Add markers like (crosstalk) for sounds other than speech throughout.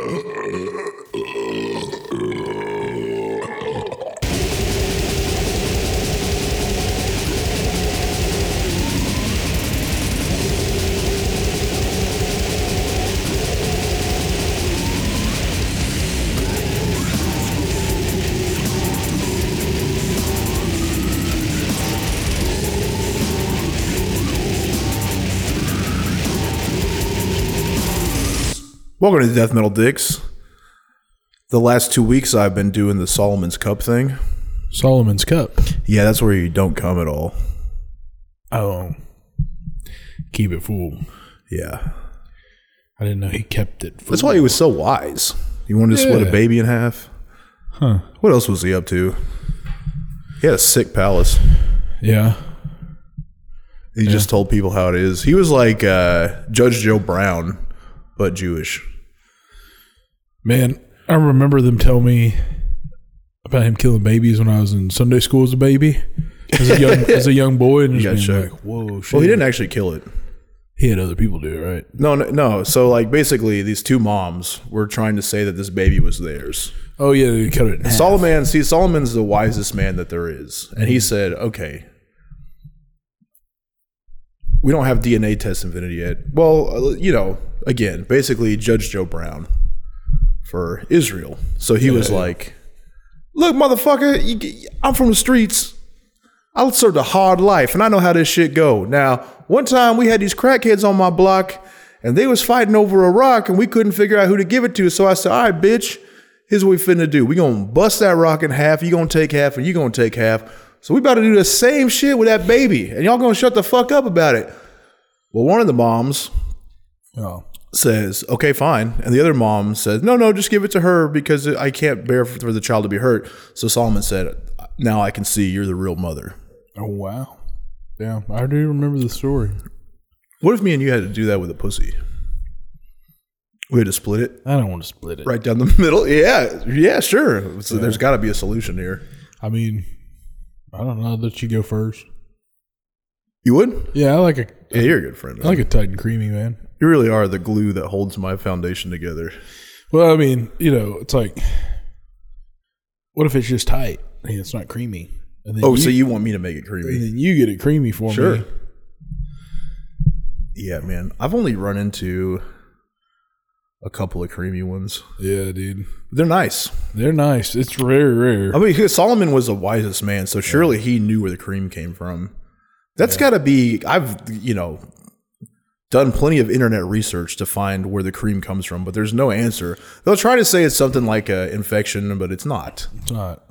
Uh, Welcome to Death Metal Dicks. The last two weeks I've been doing the Solomon's Cup thing. Solomon's Cup. Yeah, that's where you don't come at all. Oh, keep it full. Yeah. I didn't know he kept it. Full. That's why he was so wise. He wanted to split a Yeah. baby in half. Huh. What else was he up to? He had a sick palace. Yeah. He just told people how it is. He was like uh, Judge Joe Brown, but Jewish. Man, I remember them telling me about him killing babies when I was in Sunday school as a baby, as a young as a young boy, and just being like, "Whoa, shit!" Well, he didn't actually kill it. He had other people do it, right? No, no, no. So, like, basically, these two moms were trying to say that this baby was theirs. Oh yeah, they cut it. Solomon, see, Solomon's the wisest man that there is. And he said, okay, we don't have DNA test infinity yet. Well, uh, you know, again, basically, Judge Joe Brown for Israel. So he was Yeah. like, look, motherfucker, you, I'm from the streets. I served a hard life, and I know how this shit go. Now, one time we had these crackheads on my block, and they was fighting over a rock, and we couldn't figure out who to give it to. So I said, all right, bitch, here's what we finna do. We gonna bust that rock in half. You gonna take half, and you gonna take half. So we about to do the same shit with that baby, and y'all gonna shut the fuck up about it. Well, one of the moms Oh, says, okay, fine. And the other mom says, no, no, just give it to her because I can't bear for, the child to be hurt. So Solomon said, now I can see you're the real mother. oh wow. Yeah, I do remember the story. What if me and you had to do that with a pussy? We had to split it I don't want to split it. right down the (laughs) middle. Yeah, yeah, sure. So there's got to be a solution here. I mean, I don't know. Let you go first. You would? Yeah, I like a Yeah, you're a good friend. I like a tight and creamy man. You really are the glue that holds my foundation together. Well, I mean, you know, it's like, what if it's just tight and it's not creamy? Oh, you, so you want me to make it creamy? and then you get it creamy for Sure. me. Sure. Yeah, man. I've only run into a couple of creamy ones. Yeah, dude, They're nice. they're nice. It's rare, rare. I mean, Solomon was the wisest man, so surely he knew where the cream came from. That's got to be. I've you know done plenty of internet research to find where the cream comes from, but there's no answer. They'll try to say it's something like a infection, but it's not. It's not.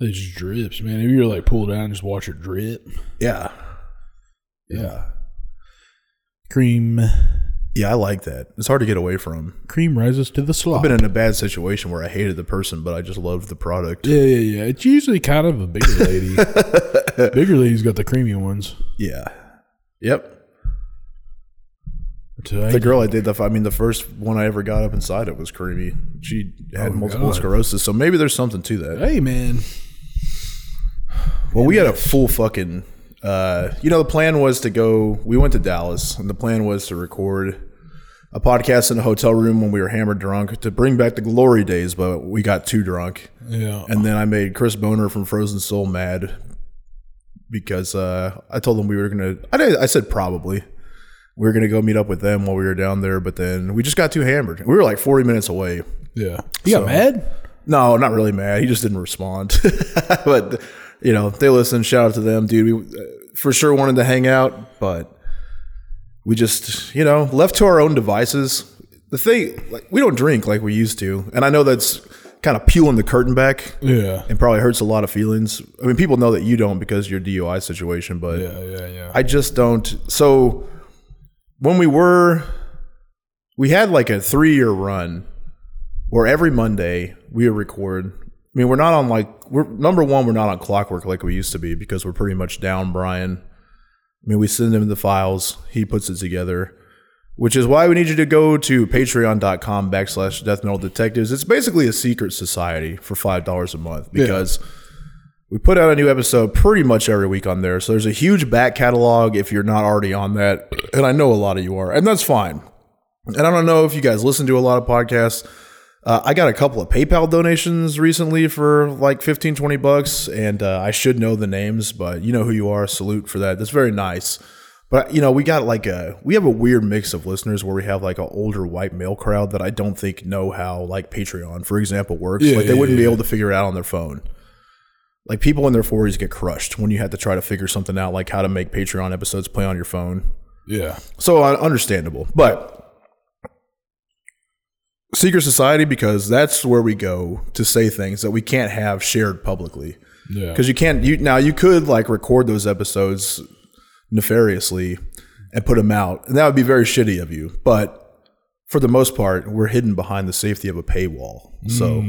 It just drips, man. If you're like pull down, and just watch it drip. Yeah, Yeah. Cream, yeah, I like that. It's hard to get away from. cream rises to the slop. I've been in a bad situation where I hated the person, but I just loved the product. yeah, yeah, yeah. It's usually kind of a bigger lady. (laughs) bigger lady's got the creamy ones. Yeah. Yep. The girl I did the I mean the first one I ever got up inside it was creamy. She had Oh, multiple God. sclerosis, so maybe there's something to that. hey, man. Well, we had a full fucking. Uh, you know, the plan was to go. We went to Dallas, and the plan was to record a podcast in a hotel room when we were hammered drunk to bring back the glory days. But we got too drunk, Yeah. and then I made Chris Bonner from Frozen Soul mad because uh, I told him we were gonna. I did, I said probably we were gonna go meet up with them while we were down there, but then we just got too hammered. We were like forty minutes away. yeah. You got mad? No, not really mad. He just didn't respond. (laughs) but you know, they listened. Shout out to them, dude. We uh, for sure wanted to hang out, but we just you know left to our own devices. The thing, like, we don't drink like we used to, and I know that's kind of peeling the curtain back. Yeah. and probably hurts a lot of feelings. I mean, people know that you don't because of your DUI situation, but Yeah, yeah, yeah. I just don't. So when we were, we had like a three year run where every Monday we would record. I mean, we're not on like we're number one. We're not on clockwork like we used to be because we're pretty much down. Brian. I mean, we send him the files. He puts it together. Which is why we need you to go to patreon.com backslash death metal detectives. It's basically a secret society for $5 a month because we put out a new episode pretty much every week on there. So there's a huge back catalog if you're not already on that. And I know a lot of you are, and that's fine. And I don't know if you guys listen to a lot of podcasts. Uh, I got a couple of PayPal donations recently for like 15, 20 bucks, and uh, I should know the names, but you know who you are. Salute for that. That's very nice. But you know, we got like a we have a weird mix of listeners where we have like an older white male crowd that I don't think know how like Patreon, for example, works. Yeah, like they yeah, wouldn't be able to figure it out on their phone. Like people in their forties get crushed when you have to try to figure something out, like how to make Patreon episodes play on your phone. Yeah. So uh, understandable, but secret society because that's where we go to say things that we can't have shared publicly Yeah. because you can't. You now you could like record those episodes nefariously and put them out, and that would be very shitty of you. But for the most part, we're hidden behind the safety of a paywall, so.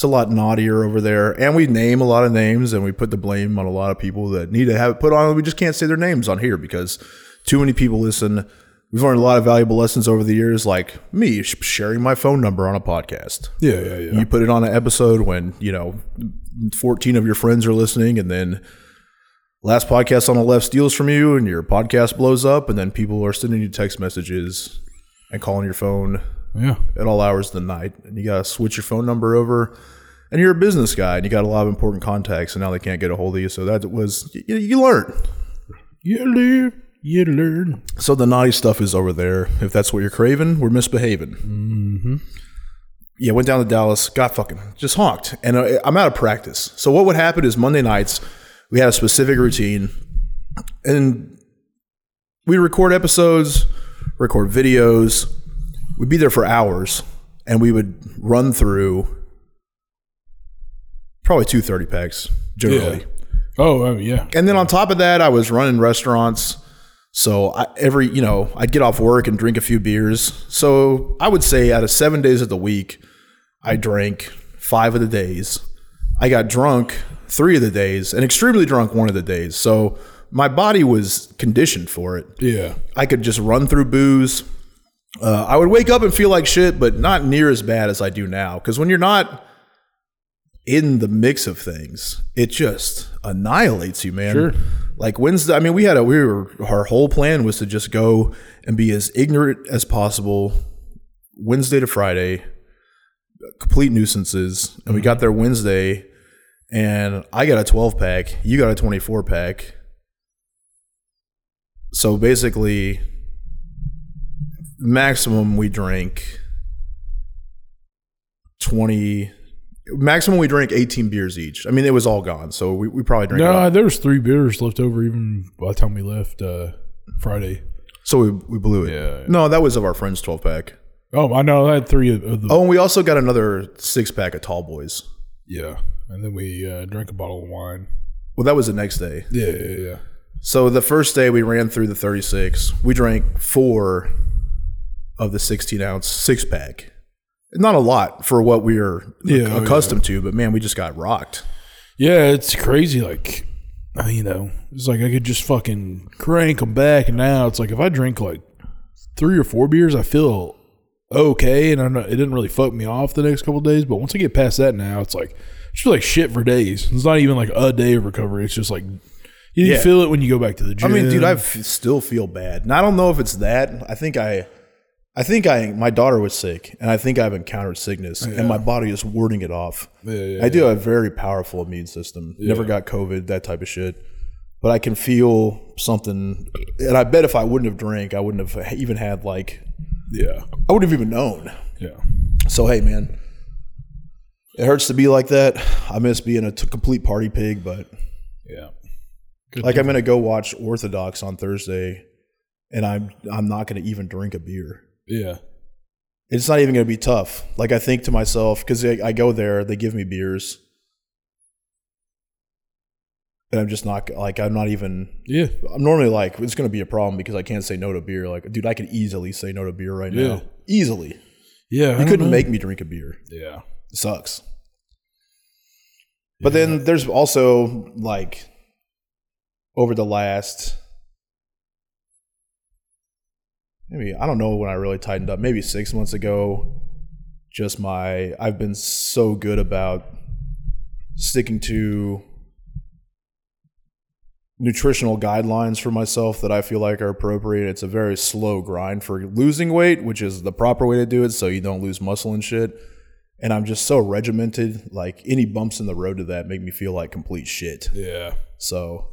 It's a lot naughtier over there, and we name a lot of names, and we put the blame on a lot of people that need to have it put on. We just can't say their names on here because too many people listen. We've learned a lot of valuable lessons over the years, like me sharing my phone number on a podcast. Yeah. Yeah. Yeah. You put it on an episode when you know fourteen of your friends are listening, and then last podcast on the left steals from you, and your podcast blows up, and then people are sending you text messages and calling your phone yeah. at all hours of the night, and you got to switch your phone number over. And you're a business guy, and you got a lot of important contacts, and now they can't get a hold of you. So that was you, you learn. You live, you learn. So the naughty stuff is over there. If that's what you're craving, we're misbehaving. Mm-hmm. Yeah, went down to Dallas, got fucking just honked, and uh, I'm out of practice. So what would happen is Monday nights we had a specific routine, and we record episodes, record videos. We'd be there for hours, and we would run through probably two thirty packs generally. Yeah. Oh, oh, yeah. And then on top of that, I was running restaurants. So I, every, you know, I'd get off work and drink a few beers. So I would say out of seven days of the week, I drank five of the days. I got drunk three of the days and extremely drunk one of the days. So my body was conditioned for it. Yeah. I could just run through booze. Uh, I would wake up and feel like shit, but not near as bad as I do now. Because when you're not in the mix of things, it just annihilates you, man. Sure. Like Wednesday, I mean, we had a we were our whole plan was to just go and be as ignorant as possible Wednesday to Friday, complete nuisances. And we got there Wednesday, and I got a 12 pack, you got a 24 pack. So basically, maximum we drank 20 maximum we drank 18 beers each i mean it was all gone so we, we probably drank No, about- there was three beers left over even by the time we left uh, Friday. so we, we blew it Yeah. no that was of our friend's 12 pack Oh, I know. I had three of, of the. oh and we also got another six pack of tall boys Yeah. And then we uh, drank a bottle of wine. well that was the next day Yeah, yeah, yeah. so the first day we ran through the 36 we drank four of the 16 ounce six pack not a lot for what we are Yeah, oh, accustomed to but man we just got rocked Yeah, it's crazy. Like, you know, it's like I could just fucking crank them back, and now it's like if I drink like three or four beers, I feel okay, and I know it didn't really fuck me off the next couple of days. But once I get past that, now it's like it's just like shit for days. It's not even like a day of recovery. It's just like you Yeah. feel it when you go back to the gym. I mean, dude, I f- still feel bad, and I don't know if it's that. I think I, I think I, my daughter was sick, and I think I've encountered sickness, oh, and my body is warding it off. Yeah, yeah, I do have a very powerful immune system. Never got COVID, that type of shit, but I can feel something, and I bet if I wouldn't have drank, I wouldn't have even had like, yeah, I wouldn't have even known. yeah, So hey, man, it hurts to be like that. I miss being a t- complete party pig, but yeah. Like I'm gonna go watch Orthodox on Thursday, and I'm I'm not gonna even drink a beer. Yeah, It's not even gonna be tough. Like I think to myself because I, I go there, they give me beers, and I'm just not like I'm not even. yeah, I'm normally like it's gonna be a problem because I can't say no to beer. Like dude, I could easily say no to beer right Yeah. now, easily. yeah. You couldn't know. make me drink a beer. Yeah, It sucks. But then there's also like over the last maybe I don't know when I really tightened up, maybe 6 months ago, just my I've been so good about sticking to nutritional guidelines for myself that I feel like are appropriate. It's a very slow grind for losing weight, which is the proper way to do it so you don't lose muscle and shit. And I'm just so regimented. Like any bumps in the road to that make me feel like complete shit. Yeah. So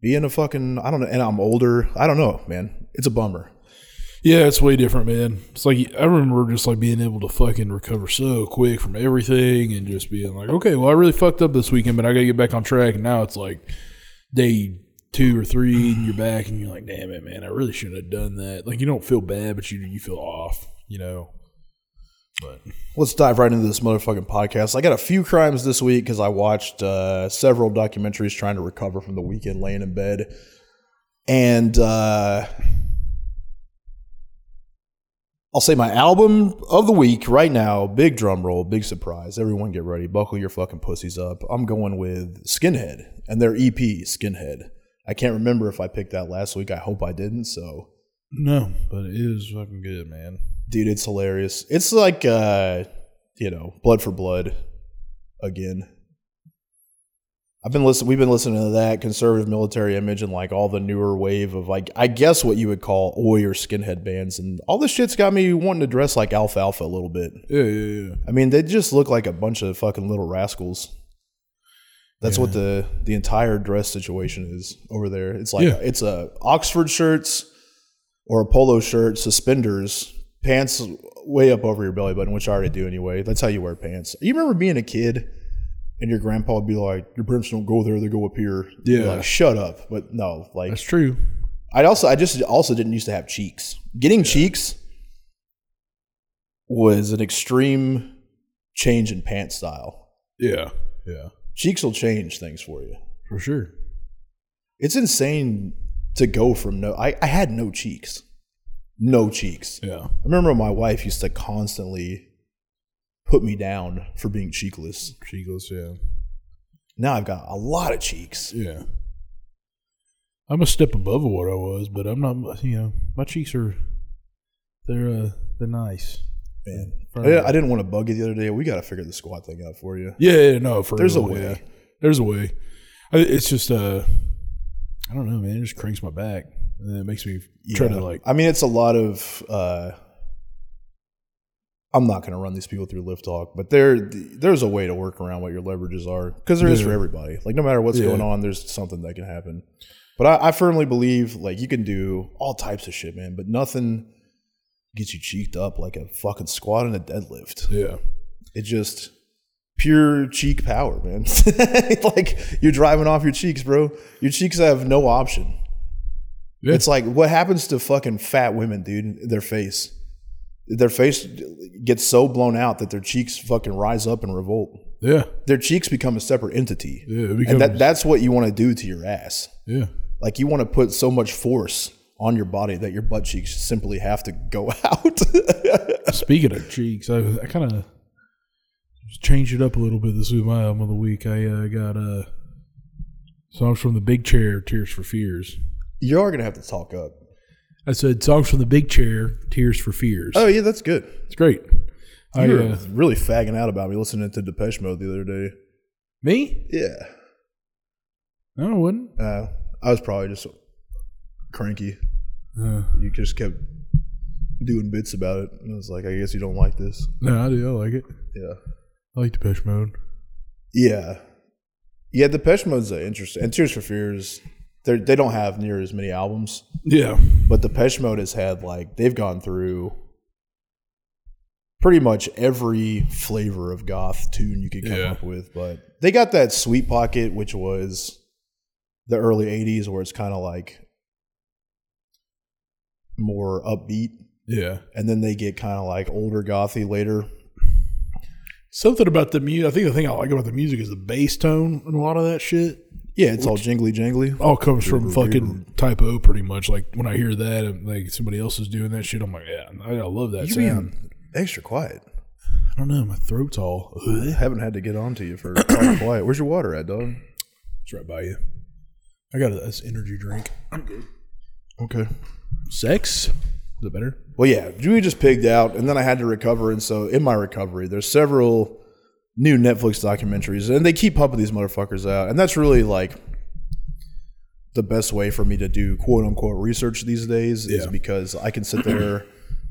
being a fucking I don't know, and I'm older. I don't know, man. It's a bummer. Yeah, it's way different, man. It's like I remember just like being able to fucking recover so quick from everything and just being like, okay, well, I really fucked up this weekend, but I got to get back on track. And now it's like day two or three, and you're back, and you're like, damn it, man, I really shouldn't have done that. Like you don't feel bad, but you you feel off, you know. But Let's dive right into this motherfucking podcast. I got a few crimes this week because I watched uh, several documentaries trying to recover from the weekend laying in bed. And uh, I'll say my album of the week right now, big drum roll, big surprise. Everyone get ready. Buckle your fucking pussies up. I'm going with Skinhead and their EP, Skinhead. I can't remember if I picked that last week. I hope I didn't. So no, but it is fucking good, man. Dude it's hilarious. It's like uh you know blood for blood again. I've been listening we've been listening to that conservative military image and like all the newer wave of like i guess what you would call oi or skinhead bands and all this shit's got me wanting to dress like alfalfa a little bit. Yeah, yeah, yeah. i mean they just look like a bunch of fucking little rascals. That's what the the entire dress situation is over there. It's like Yeah. it's a oxford shirts or a polo shirt, suspenders, pants way up over your belly button, which I already do anyway. That's how you wear pants. You remember being a kid and your grandpa would be like, "Your pants don't go there; they go up here." Yeah. like shut up. But no, like That's true. I also I just also didn't used to have cheeks. Getting cheeks was an extreme change in pant style. Yeah, yeah, Cheeks will change things for you. for sure. It's insane to go from no. I, I had no cheeks, no cheeks. Yeah, I remember my wife used to constantly put me down for being cheekless. cheekless. Yeah, Now I've got a lot of cheeks. yeah. I'm a step above what I was, but I'm not. You know, my cheeks are they're uh, they're nice. Man, I, I didn't want to bug you the other day. We got to figure the squat thing out for you. Yeah, yeah, no, for There's a way. yeah. There's a way. I, it's just uh, I don't know, man. It just cranks my back, and it makes me try to like. I mean, it's a lot of. Uh, I'm not going to run these people through lift talk, but there, there's a way to work around what your leverages are because there is Yeah. for everybody. Like no matter what's Yeah. going on, there's something that can happen. But I, I firmly believe like you can do all types of shit, man. But nothing gets you cheeked up like a fucking squat and a deadlift. Yeah, It just pure cheek power, man. (laughs) like you're driving off your cheeks, bro. Your cheeks have no option. Yeah. It's like what happens to fucking fat women, dude? Their face, their face gets so blown out that their cheeks fucking rise up and revolt. yeah, Their cheeks become a separate entity, yeah. It and that that's what you want to do to your ass. yeah, Like you want to put so much force on your body that your butt cheeks simply have to go (laughs) out. Speaking of cheeks, I, I kind of changed it up a little bit this week. My album of the week, I uh, got uh, songs from the Big Chair, Tears for Fears. You are gonna have to talk up. I said songs from the Big Chair, Tears for Fears. Oh yeah, that's good. it's great. I You were uh, really fagging out about me listening to Depeche Mode the other day. me? Yeah. No, I wouldn't. Uh, I was probably just cranky. Uh, You just kept doing bits about it. And I was like, I guess you don't like this. no, I do. I like it. Yeah. I like Depeche Mode. Yeah. Yeah, Depeche Mode's uh, interesting. And Tears for Fears, they they don't have near as many albums. Yeah, But Depeche Mode has had, like, they've gone through pretty much every flavor of goth tune you could come Yeah. up with. But they got that Sweet Pocket, which was the early 80s, where it's kind of like more upbeat. yeah. And then they get kind of like older gothy later. Something about the music. I think the thing I like about the music is the bass tone and a lot of that shit. Yeah, it's all jingly jangly. all comes from fucking typo pretty much. Like when I hear that and like somebody else is doing that shit, I'm like, yeah, I, love that You sound. being extra quiet. I don't know, my throat's all. I haven't had to get on to you for (coughs) quiet. Where's your water at, dog? It's right by you. I got a, this energy drink. I'm good. Okay. Sex? Is it better? Well, yeah, we just pigged out, and then I had to recover. And so, in my recovery, there's several new Netflix documentaries, and they keep pumping these motherfuckers out, and that's really like the best way for me to do quote unquote research these days is Yeah. because I can sit there,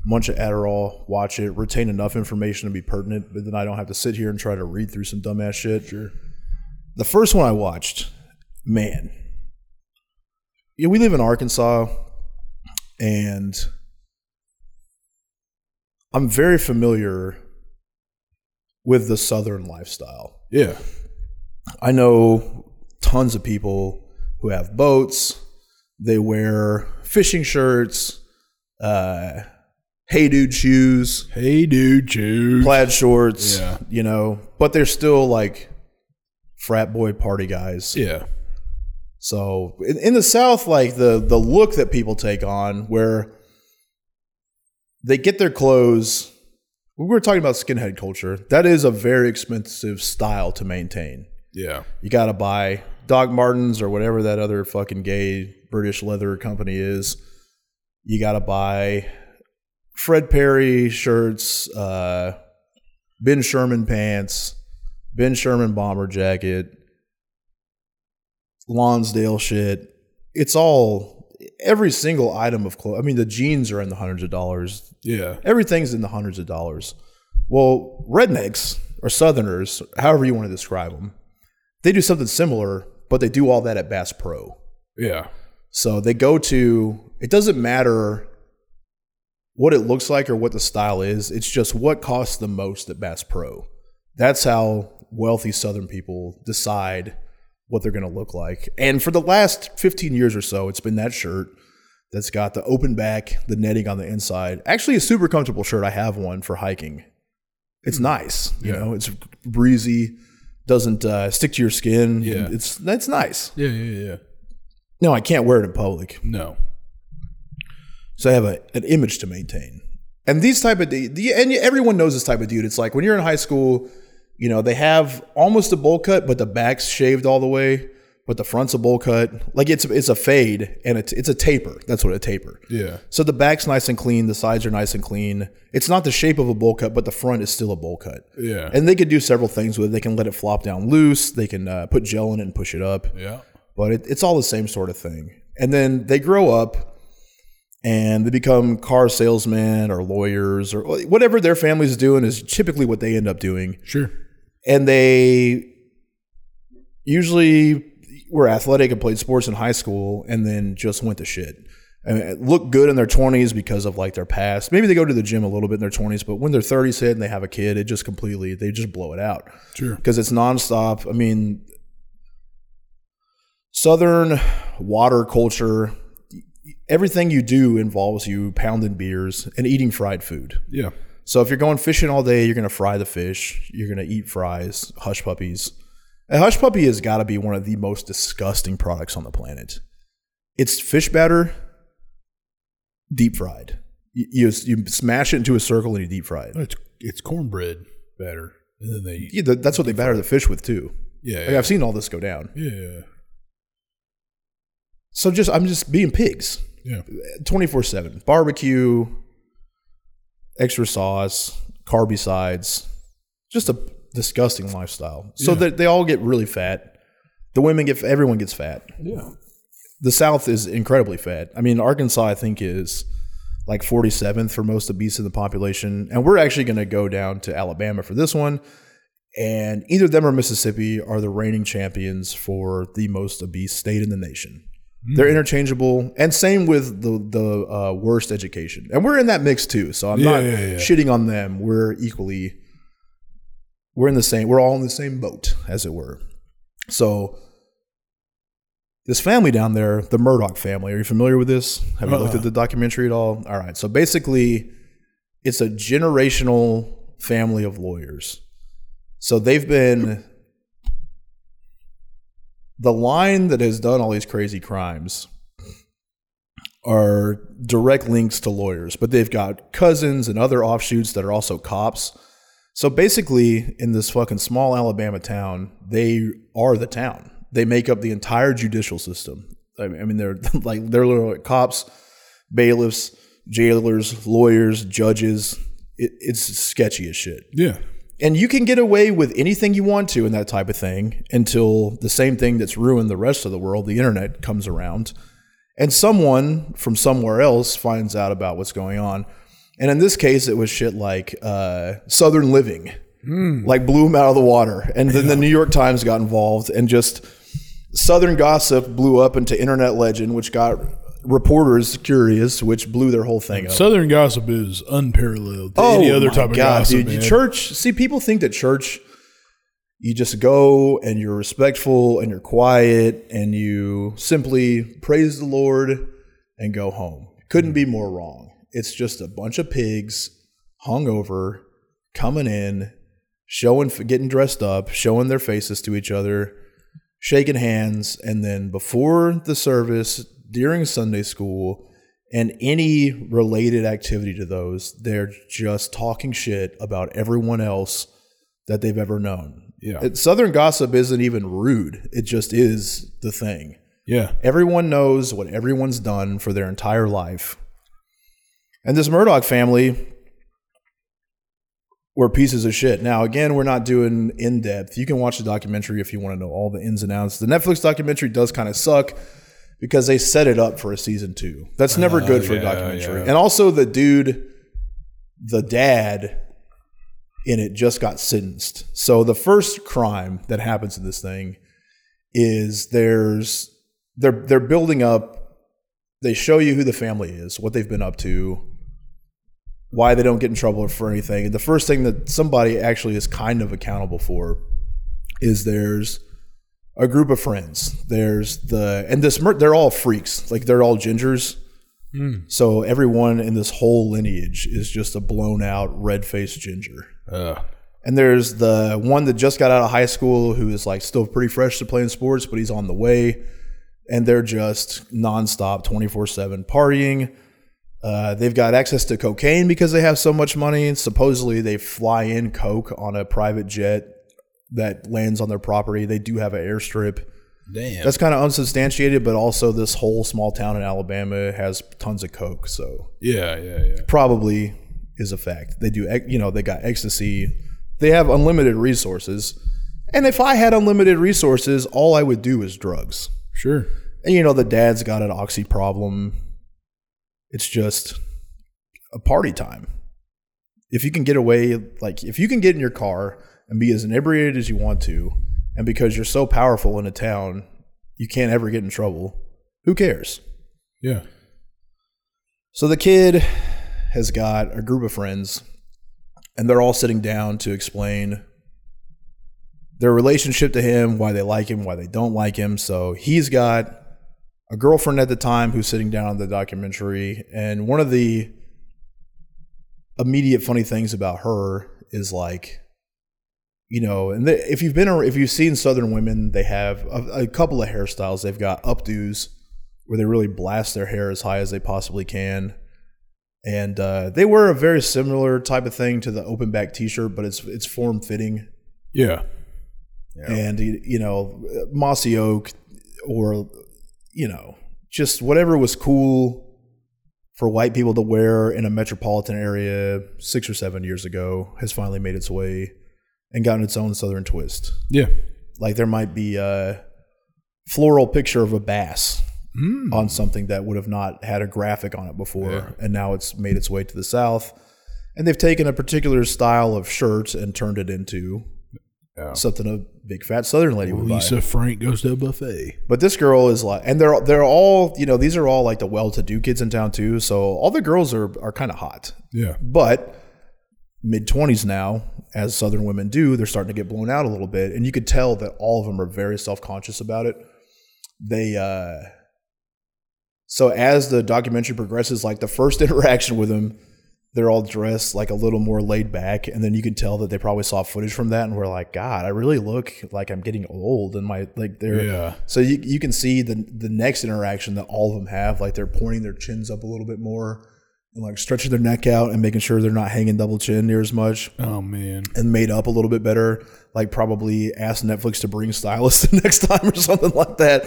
munch an Adderall, watch it, retain enough information to be pertinent, but then I don't have to sit here and try to read through some dumbass shit. Sure. The first one I watched, man, yeah, we live in Arkansas, and I'm very familiar with the Southern lifestyle. Yeah. I know tons of people who have boats. They wear fishing shirts, uh, hey dude shoes, Hey, dude, shoes, plaid shorts, Yeah. you know, but they're still like frat boy party guys. Yeah. So in, in the South, like the the look that people take on, where they get their clothes. We were talking about skinhead culture. That is a very expensive style to maintain. Yeah. You got to buy Doc Martens or whatever that other fucking gay British leather company is. You got to buy Fred Perry shirts, uh, Ben Sherman pants, Ben Sherman bomber jacket, Lonsdale shit. It's all every single item of clothes. I mean, the jeans are in the hundreds of dollars. Yeah. Everything's in the hundreds of dollars. Well, rednecks or Southerners, however you want to describe them, they do something similar, but they do all that at Bass Pro. Yeah. So they go to, it doesn't matter what it looks like or what the style is, it's just what costs the most at Bass Pro. That's how wealthy Southern people decide what they're going to look like. And for the last 15 years or so, it's been that shirt that's got the open back, the netting on the inside. Actually, a super comfortable shirt. I have one for hiking. It's nice, you Yeah. know, it's breezy, doesn't uh, stick to your skin. Yeah. It's that's nice. Yeah. Yeah. Yeah. No, I can't wear it in public. No. So I have a, an image to maintain. And these type of the, the and everyone knows this type of dude. It's like when you're in high school, you know, they have almost a bowl cut, but the back's shaved all the way, but the front's a bowl cut. Like it's it's a fade and it's it's a taper. That's what a taper. Yeah. So the back's nice and clean, the sides are nice and clean. It's not the shape of a bowl cut, but the front is still a bowl cut. Yeah. And they could do several things with it. They can let it flop down loose. They can uh, put gel in it and push it up Yeah. but it, it's all the same sort of thing. And then they grow up and they become car salesmen or lawyers or whatever their family's doing is typically what they end up doing. Sure. And they usually were athletic and played sports in high school and then just went to shit. I mean, look good in their 20s because of like their past. Maybe they go to the gym a little bit in their 20s, but when their 30s hit and they have a kid, it just completely, they just blow it out Sure. because it's nonstop. I mean, Southern water culture, everything you do involves you pounding beers and eating fried food. Yeah. So if you're going fishing all day, you're going to fry the fish. You're going to eat fries, hush puppies. A hush puppy has got to be one of the most disgusting products on the planet. It's fish batter, deep fried. You, you, you smash it into a circle and you deep fry it. It's it's cornbread batter, and then they Yeah, that- that's what they batter the fish with too. yeah Like I've seen all this go down. yeah So just I'm just being pigs. yeah 24 7 barbecue extra sauce carby sides just a disgusting lifestyle. So Yeah. that they all get really fat. The women get everyone gets fat. Yeah. The south is incredibly fat. I mean arkansas i think is like 47th for most obese in the population. And we're actually going to go down to alabama for this one. And either them or mississippi are the reigning champions for the most obese state in the nation they're interchangeable, and same with the the uh, worst education, and we're in that mix too. So I'm Yeah, not yeah, yeah. shitting on them. We're equally, we're in the same. We're all in the same boat, as it were. So this family down there, the Murdaugh family, are you familiar with this? Have you looked at the documentary at all? All right. So basically, it's a generational family of lawyers. So they've been the line that has done all these crazy crimes are direct links to lawyers, but they've got cousins and other offshoots that are also cops. So basically, in this fucking small Alabama town, they are the town. They make up the entire judicial system. I mean, they're (laughs) like they're literally cops, bailiffs, jailers, lawyers, judges. It, it's sketchy as shit. yeah And you can get away with anything you want to in that type of thing until the same thing that's ruined the rest of the world, the internet, comes around. And someone from somewhere else finds out about what's going on. And in this case, it was shit like uh, Southern Living, like blew him out of the water. And then the New York Times got involved and just Southern gossip blew up into internet legend, which got reporters curious, which blew their whole thing up. Southern gossip is unparalleled to any oh other Oh my type of God, gossip. dude. Church, see, people think that church, you just go and you're respectful and you're quiet and you simply praise the Lord and go home. Couldn't be more wrong. It's just a bunch of pigs hungover coming in, showing, getting dressed up, showing their faces to each other, shaking hands, and then before the service, during Sunday school, and any related activity to those, they're just talking shit about everyone else that they've ever known. Yeah. It- Southern gossip isn't even rude, it just is the thing. yeah. Everyone knows what everyone's done for their entire life. And this Murdaugh family were pieces of shit. Now, again, we're not doing in depth. You can watch the documentary if you want to know all the ins and outs. The Netflix documentary does kind of suck because they set it up for a season two. That's never good for a Uh, documentary. yeah. And also, the dude, the dad in it just got sentenced. So the first crime that happens in this thing is there's they're they're building up they show you who the family is, what they've been up to, why they don't get in trouble for anything. And the first thing that somebody actually is kind of accountable for is there's a group of friends. There's the and this they're all freaks, like they're all gingers. So everyone in this whole lineage is just a blown out red faced ginger. Uh, And there's the one that just got out of high school who is like still pretty fresh to playing sports, but he's on the way. And they're just nonstop, 24 7 partying. Uh, they've got access to cocaine because they have so much money. Supposedly they fly in coke on a private jet that lands on their property. They do have an airstrip. damn. That's kind of unsubstantiated, but also this whole small town in Alabama has tons of coke. So yeah, yeah, yeah. probably is a fact. They do, you know, they got ecstasy. They have unlimited resources. And if I had unlimited resources, all I would do is drugs. Sure. And you know, the dad's got an oxy problem. It's just a party time. If you can get away, like if you can get in your car and be as inebriated as you want to, and because you're so powerful in a town, you can't ever get in trouble, who cares? Yeah. So the kid has got a group of friends, and they're all sitting down to explain their relationship to him, why they like him, why they don't like him. So he's got a girlfriend at the time who's sitting down on the documentary, and one of the immediate funny things about her is like, you know, and they, if you've been if you've seen Southern women, they have a, a couple of hairstyles. They've got updos where they really blast their hair as high as they possibly can. And uh, they wear a very similar type of thing to the open back T-shirt, but it's it's form fitting Yeah. and you you know mossy oak or you know just whatever was cool for white people to wear in a metropolitan area six or seven years ago has finally made its way and gotten its own southern twist. Yeah. Like there might be a floral picture of a bass hmm. on something that would have not had a graphic on it before, Yeah. and now it's made its way to the south. And they've taken a particular style of shirt and turned it into Yeah. something a big fat Southern lady would buy. Lisa Frank goes to a buffet. But this girl is like, and they're they're all you know these are all like the well-to-do kids in town too. So all the girls are are kind of hot, Yeah. but mid twenties now, as Southern women do, they're starting to get blown out a little bit, and you could tell that all of them are very self-conscious about it. They uh, so as the documentary progresses, like the first (laughs) interaction with them, they're all dressed like a little more laid back, and then you can tell that they probably saw footage from that and were like, "God, I really look like I'm getting old." And my like they're Yeah. so you you can see the the next interaction that all of them have, like they're pointing their chins up a little bit more like stretching their neck out and making sure they're not hanging double chin near as much Oh man. and made up a little bit better. Like probably ask Netflix to bring stylists (laughs) the next time or something like that.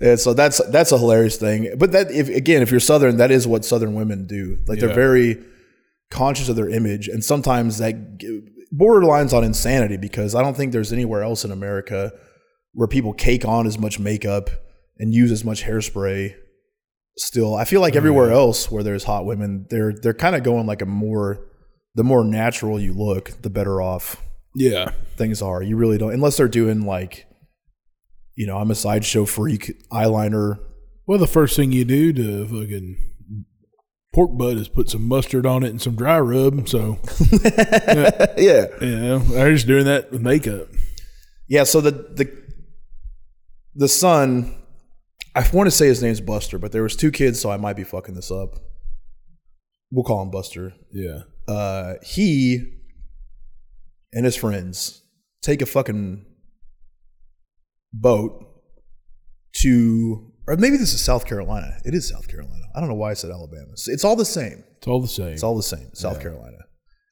And so that's that's a hilarious thing. But that if again, if you're Southern, that is what Southern women do. Like Yeah. they're very conscious of their image, and sometimes that borderlines on insanity because I don't think there's anywhere else in America where people cake on as much makeup and use as much hairspray. Still, I feel like everywhere else where there's hot women, they're they're kind of going like a more the more natural you look, the better off Yeah. things are. You really don't unless they're doing like you know, I'm a sideshow freak eyeliner. Well, the first thing you do to fucking pork butt is put some mustard on it and some dry rub. So, (laughs) yeah. yeah, they're just doing that with makeup. Yeah, so the the the son, I want to say his name's Buster, but there was two kids, so I might be fucking this up. We'll call him Buster. Yeah. Uh, he and his friends take a fucking boat to, or maybe this is South Carolina. It is South Carolina. I don't know why I said Alabama. It's- all the same. It's all the same. It's all the same. South Carolina.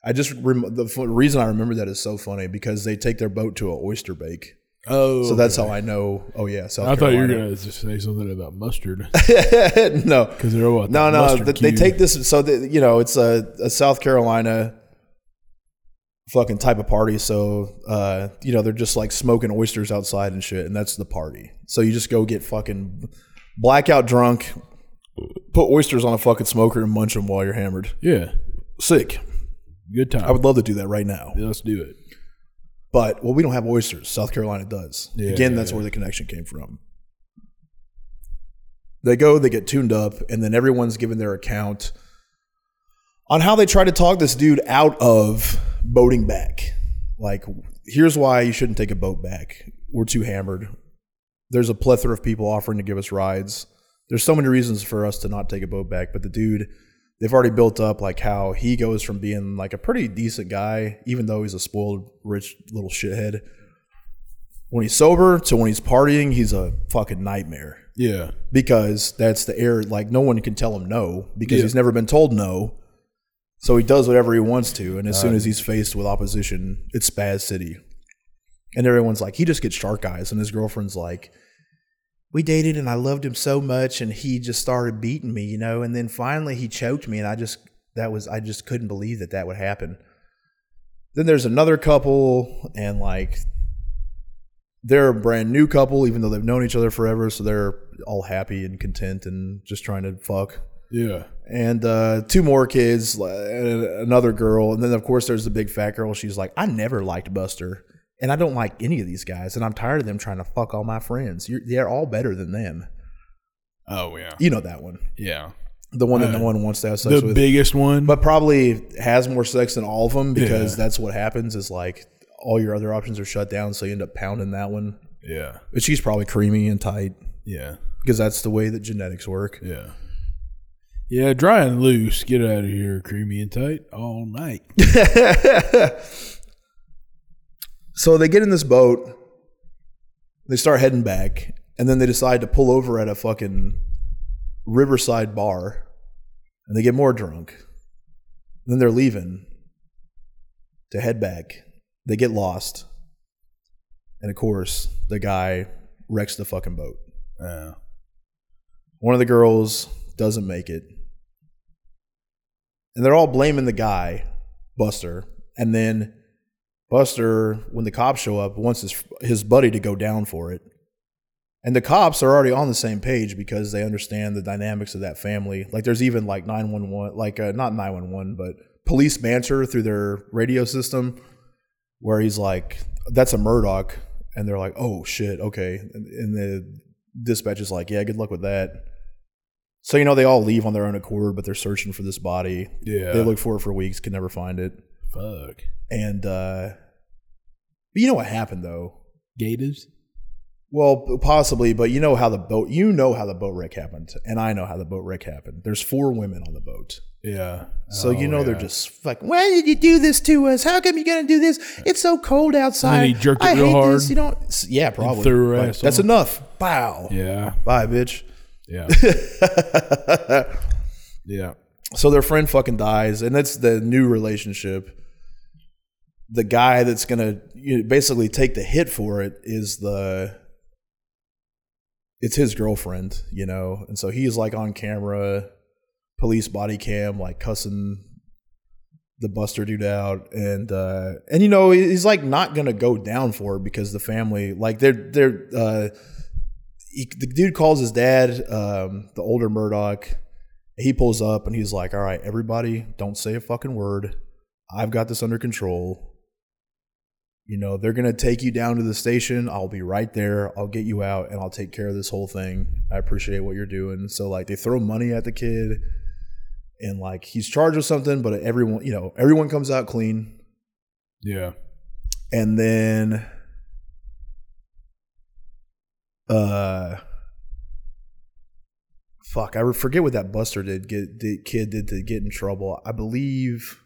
I just rem- the f- reason I remember that is so funny because they take their boat to an oyster bake. Oh, So that's how I know. Oh yeah, South I thought you were going to just say something about mustard (laughs) (laughs) no, because they're what no, no. mustard th- They take this. So the, you know, it's a, a South Carolina fucking type of party. So uh, you know, they're just like smoking oysters outside and shit, and that's the party. So you just go get fucking blackout drunk, put oysters on a fucking smoker and munch them while you're hammered. Yeah, Sick. good time. I would love to do that right now. Yeah, let's do it. But well, we don't have oysters. South Carolina does. Yeah, Again, yeah, that's yeah. where the connection came from. They go, they get tuned up, and then everyone's given their account on how they try to talk this dude out of boating back. Like, here's why you shouldn't take a boat back. We're too hammered. There's a plethora of people offering to give us rides. There's so many reasons for us to not take a boat back, but the dude, they've already built up like how he goes from being like a pretty decent guy, even though he's a spoiled, rich little shithead. When he's sober to when he's partying, he's a fucking nightmare Yeah, because that's the air. Like no one can tell him no because Yeah. he's never been told no. So he does whatever he wants to, and as soon as he's faced with opposition, it's Spaz City. And everyone's like, he just gets shark eyes, and his girlfriend's like, we dated, and I loved him so much, and he just started beating me, you know, and then finally he choked me, and I just that was I just couldn't believe that that would happen. Then there's another couple, and like they're a brand new couple, even though they've known each other forever. So they're all happy and content and just trying to fuck. yeah, And uh, two more kids, uh, another girl, and then of course there's the big fat girl. She's like, I never liked Buster, and I don't like any of these guys, and I'm tired of them trying to fuck all my friends. You're, they're all better than them. oh yeah, You know that one, yeah. the one that no Uh, one wants to have sex The with, The biggest one, but probably has more sex than all of them because Yeah. that's what happens. Is like all your other options are shut down, so you end up pounding that one. yeah, But she's probably creamy and tight yeah, because that's the way that genetics work. yeah, yeah. Dry and loose. Get out of here, creamy and tight all night. (laughs) So they get in this boat, they start heading back, and then they decide to pull over at a fucking riverside bar, and they get more drunk. then they're leaving to head back. They get lost, and of course, the guy wrecks the fucking boat. Uh, One of the girls doesn't make it. And they're all blaming the guy, Buster. And then Buster, when the cops show up, wants his, his buddy to go down for it. And the cops are already on the same page because they understand the dynamics of that family. Like there's even like 911, like uh, not 911, but police banter through their radio system where he's like, that's a Murdaugh. And they're like, oh shit, okay. And, and the dispatch is like, yeah, good luck with that. So, you know, they all leave on their own accord, but they're searching for this body. yeah. They look for it for weeks, can never find it. Fuck. And, uh, but you know what happened though? Gators. Well, possibly, but you know how the boat, you know how the boat wreck happened, and I know how the boat wreck happened. There's four women on the boat. Yeah. So you Oh, know they're just like, why did you do this to us? How come you're gonna do this? It's so cold outside. he jerked it I real hate hard This. You don't. Yeah, probably. threw her Like, ass That's on. enough. Bow. Yeah. Bye, bitch. Yeah. (laughs) yeah. so their friend fucking dies, and that's the new relationship. The guy that's gonna you know, basically take the hit for it is the. It's his girlfriend, you know, and so he's like on camera, police body cam, like cussing the Buster dude out, and uh, and you know he's like not gonna go down for it because the family like they're they're uh, he, the dude calls his dad, um, the older Murdaugh. He pulls up and he's like, "All right, everybody, don't say a fucking word. I've got this under control." You know, they're going to take you down to the station. I'll be right there. I'll get you out and I'll take care of this whole thing. I appreciate what you're doing. So, like, they throw money at the kid and, like, he's charged with something, but everyone, you know, everyone comes out clean. Yeah. And then, uh, fuck, I forget what that Buster did. Get the kid did to get in trouble. I believe.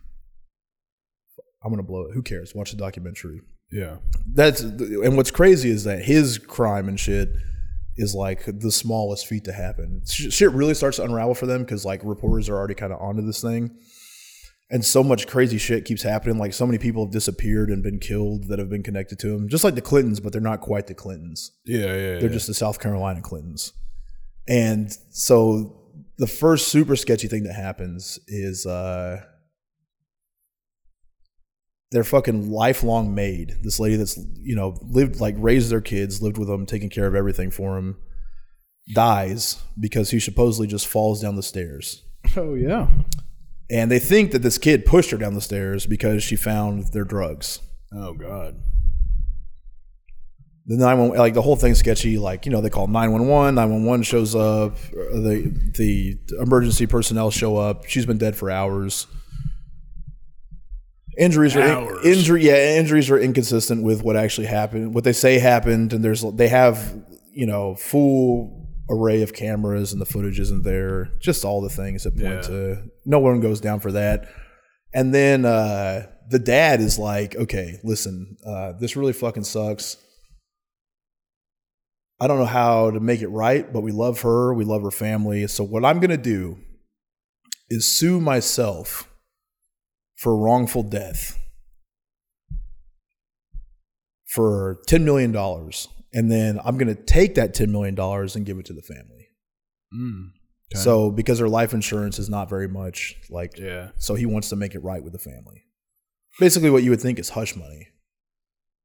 I'm gonna blow it. Who cares? Watch the documentary. Yeah. That's and what's crazy is that his crime and shit is like the smallest feat to happen. Shit really starts to unravel for them because like reporters are already kind of onto this thing, and so much crazy shit keeps happening. Like so many people have disappeared and been killed that have been connected to him, just like the Clintons, but they're not quite the Clintons. Yeah. Yeah. They're just the South Carolina Clintons. And so the first super sketchy thing that happens is uh their fucking lifelong maid, this lady that's you know lived like raised their kids, lived with them, taking care of everything for them, dies because he supposedly just falls down the stairs. Oh yeah. And they think that this kid pushed her down the stairs because she found their drugs. Oh god. the 911 like the whole thing's sketchy like you know they call 911 911 shows up uh, the the emergency personnel show up she's been dead for hours injuries are Hours. injury yeah injuries are inconsistent with what actually happened what they say happened and there's they have you know full array of cameras and the footage isn't there just all the things that point Yeah. to no one goes down for that and then uh the dad is like okay listen uh this really fucking sucks I don't know how to make it right, but we love her. We love her family. So, what I'm going to do is sue myself for wrongful death for $10 million. And then I'm going to take that $10 million and give it to the family. Mm. Okay. So, because their life insurance is not very much, like, Yeah. so he wants to make it right with the family. Basically, what you would think is hush money.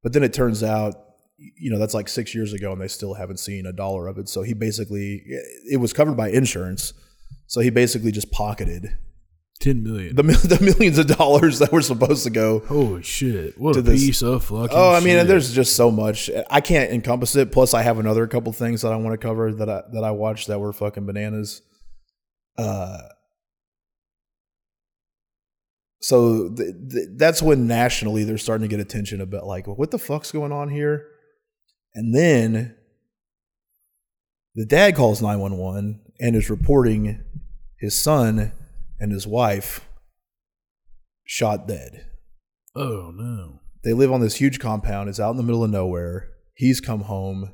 But then it turns out, you know, that's like six years ago and they still haven't seen a dollar of it. So he basically, it was covered by insurance. So he basically just pocketed Ten million. the, (laughs) the millions of dollars that were supposed to go. Holy shit! What a this- piece of fucking. Oh, I mean, shit. there's just so much. I can't encompass it. Plus, I have another couple things that I want to cover that I that I watched that were fucking bananas. Uh, so th- th- that's when nationally they're starting to get attention about like what the fuck's going on here, and then the dad calls nine one one and is reporting his son and his wife shot dead Oh no. they live on this huge compound. It's out in the middle of nowhere. He's come home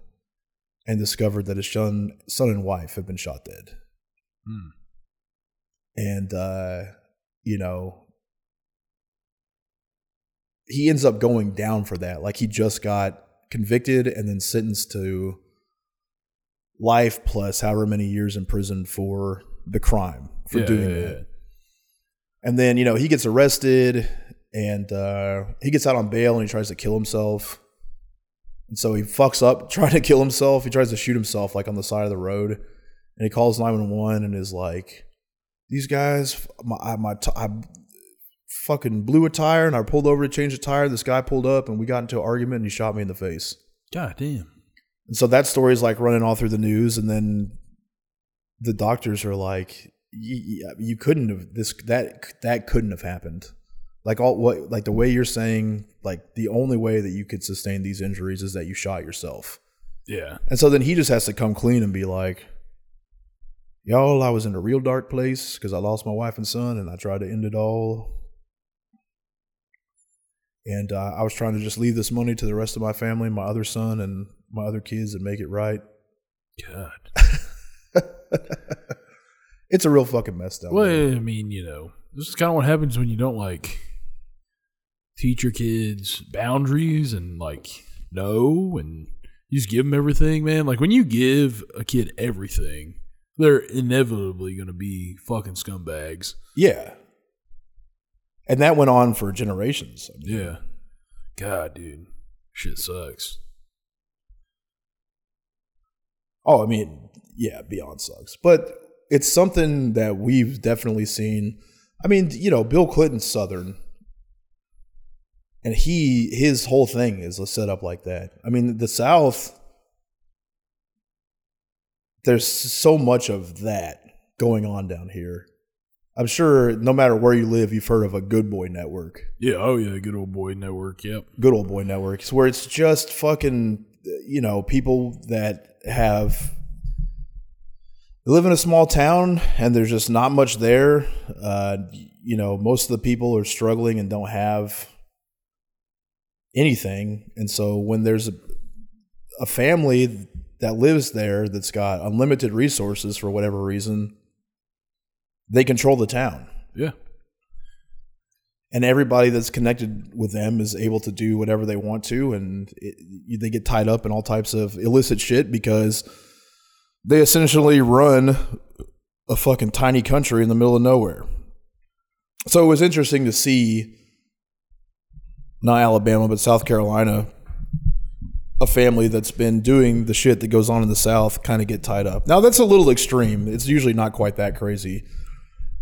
and discovered that his son, son and wife have been shot dead. Hmm. And, uh, you know, he ends up going down for that. Like he just got convicted and then sentenced to life plus however many years in prison for the crime for Yeah, doing yeah, that. yeah. And then, you know, he gets arrested and uh, he gets out on bail and he tries to kill himself. And so he fucks up (laughs) trying to kill himself. He tries to shoot himself like on the side of the road. And he calls 911 and is like, These guys, my, I, my, t- I fucking blew a tire and I pulled over to change the tire. This guy pulled up and we got into an argument and he shot me in the face. God damn. And so that story is like running all through the news, and then the doctors are like, "Y- y- "You couldn't have this that that couldn't have happened." Like all what like the way you're saying, like the only way that you could sustain these injuries is that you shot yourself. Yeah. And so then he just has to come clean and be like, "Y'all, I was in a real dark place because I lost my wife and son, and I tried to end it all." And uh, I was trying to just leave this money to the rest of my family, my other son, and my other kids, and make it right. God. (laughs) it's a real fucking mess down Well, there. I mean, you know, this is kind of what happens when you don't like teach your kids boundaries and like no, and you just give them everything, man. Like when you give a kid everything, they're inevitably going to be fucking scumbags. Yeah. and that went on for generations. I mean, Yeah. God, dude. Shit sucks. Oh, I mean, yeah, beyond sucks. But it's something that we've definitely seen. I mean, you know, Bill Clinton's Southern. And he his whole thing is set up like that. I mean, the South there's so much of that going on down here. I'm sure no matter where you live, you've heard of a Good Boy Network. Yeah. Oh, yeah. Good old boy network. Yep. Good Old Boy Network. It's where it's just fucking, you know, people that have they live in a small town and there's just not much there. Uh, you know, most of the people are struggling and don't have anything. And so when there's a, a family that lives there that's got unlimited resources for whatever reason, they control the town Yeah. and everybody that's connected with them is able to do whatever they want to and it, they get tied up in all types of illicit shit because they essentially run a fucking tiny country in the middle of nowhere. So it was interesting to see not alabama but south carolina a family that's been doing the shit that goes on in the south kind of get tied up. Now that's a little extreme. It's usually not quite that crazy.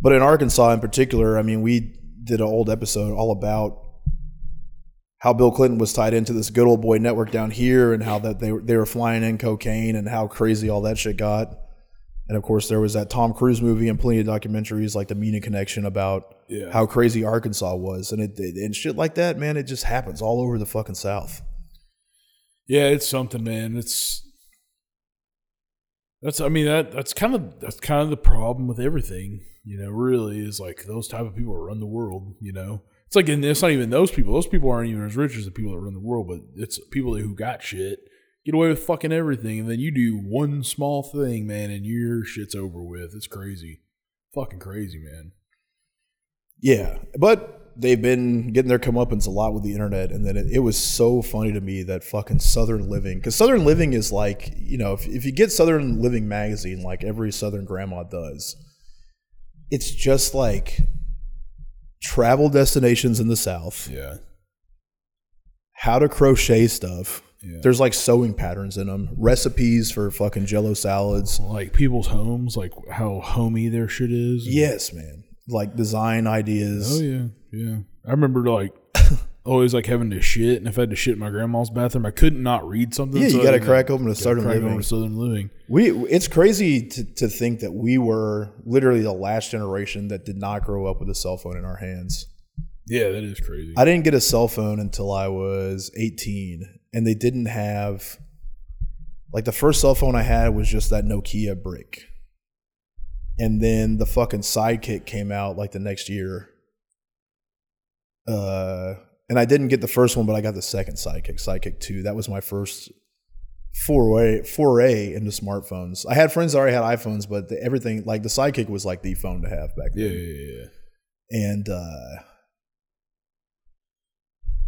But in Arkansas, in particular, I mean, we did an old episode all about how Bill Clinton was tied into this good old boy network down here, and how that they were- they were flying in cocaine, and how crazy all that shit got. And of course, there was that Tom Cruise movie and plenty of documentaries like the Mena Connection about Yeah. how crazy Arkansas was, and it and shit like that, man. It just happens all over the fucking South. Yeah, it's something, man. It's that's I mean that that's kind of that's kind of the problem with everything, you know, really is like those type of people run the world, you know. It's like and it's not even those people. Those people aren't even as rich as the people that run the world, but it's people who got shit, get away with fucking everything, and then you do one small thing, man, and your shit's over with. It's crazy. Fucking crazy, man. Yeah, but they've been getting their comeuppance a lot with the internet, and then it, it was so funny to me that fucking Southern Living, because Southern Living is like, you know, if, if you get Southern Living magazine, like every Southern grandma does, it's just like travel destinations in the South, Yeah. how to crochet stuff. Yeah. There's like sewing patterns in them, recipes for fucking Jello salads. Like people's homes, like how homey their shit is. Yes, man. Like design ideas. Oh yeah, yeah. I remember like (laughs) always like having to shit, and if I had to shit in my grandma's bathroom, I couldn't not read something. Yeah, you got to crack open a gotta Southern crack Living. open to Southern Living. We it's crazy to, to think that we were literally the last generation that did not grow up with a cell phone in our hands. Yeah, that is crazy. I didn't get a cell phone until I was 18 and they didn't have like the first cell phone I had was just that Nokia brick. And then the fucking Sidekick came out like the next year. Uh and I didn't get the first one but I got the second Sidekick, Sidekick 2. That was my first foray foray into smartphones. I had friends that already had iPhones, but the, everything like the Sidekick was like the phone to have back then. yeah, yeah, yeah. And uh,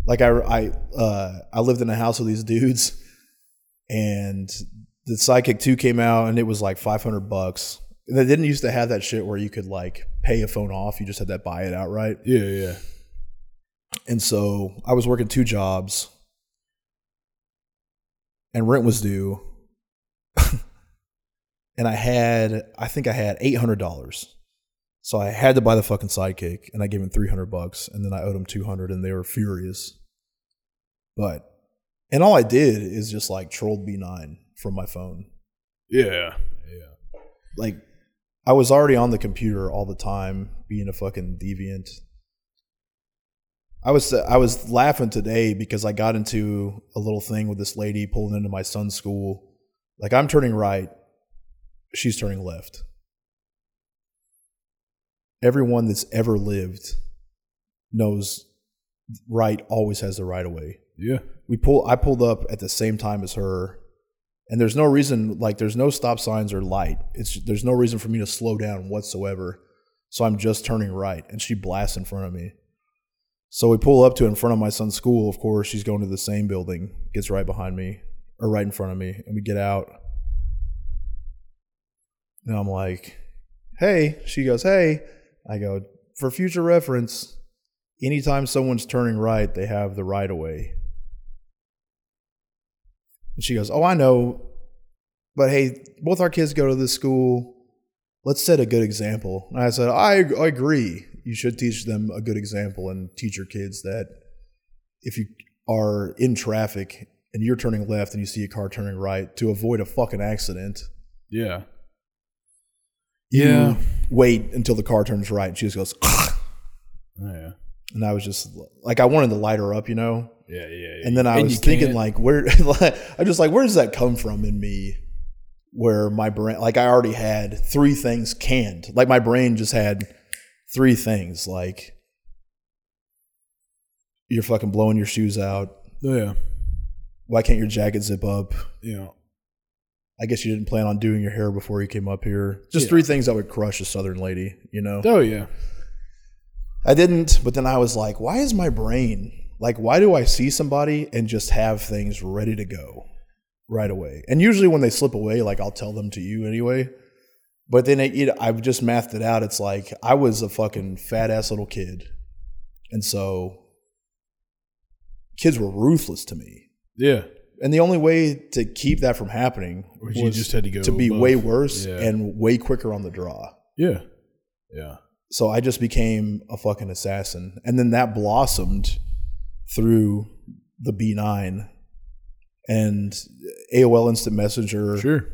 like I I uh, I lived in a house with these dudes, and the Sidekick Two came out, and it was like five hundred bucks. And they didn't used to have that shit where you could like pay a phone off; you just had to buy it outright. Yeah, yeah. And so I was working two jobs, and rent was due. (laughs) and I had, I think I had eight hundred dollars, so I had to buy the fucking sidekick, and I gave him three hundred bucks, and then I owed him two hundred, and they were furious. But, and all I did is just like trolled B nine from my phone. Yeah, yeah. Like, I was already on the computer all the time, being a fucking deviant. I was I was laughing today because I got into a little thing with this lady pulling into my son's school. Like I'm turning right, she's turning left. Everyone that's ever lived knows right always has the right of way. Yeah. We pull I pulled up at the same time as her and there's no reason like there's no stop signs or light. It's there's no reason for me to slow down whatsoever. So I'm just turning right and she blasts in front of me. So we pull up to in front of my son's school. Of course, she's going to the same building, gets right behind me or right in front of me, and we get out. And I'm like, hey. She goes, hey. I go, for future reference, anytime someone's turning right, they have the right of way. And she goes, Oh, I know. But hey, both our kids go to this school. Let's set a good example. And I said, I, I agree. You should teach them a good example and teach your kids that if you are in traffic and you're turning left and you see a car turning right, to avoid a fucking accident, Yeah. you Yeah. wait until the car turns right. And she just goes, (laughs) Yeah. and I was just like, I wanted to light her up, you know? Yeah. Yeah. yeah. And then I And was thinking, can't- like, where, (laughs) I just like, where does that come from in me? Where my brain, like, I already had three things canned. Like, my brain just had three things. Like, you're fucking blowing your shoes out. Oh, yeah. Why can't your jacket zip up? Yeah. I guess you didn't plan on doing your hair before you came up here. Just Yeah. three things that would crush a southern lady, you know? Oh yeah. I didn't, but then I was like, why is my brain like why do I see somebody and just have things ready to go right away? And usually when they slip away, like I'll tell them to you anyway. But then it, I've just mathed it out. It's like I was a fucking fat ass little kid, and so kids were ruthless to me. Yeah. And the only way to keep that from happening was you just had to go to be above. way worse Yeah. and way quicker on the draw. Yeah. Yeah. So I just became a fucking assassin. And then that blossomed through the B9 and AOL Instant Messenger. Sure.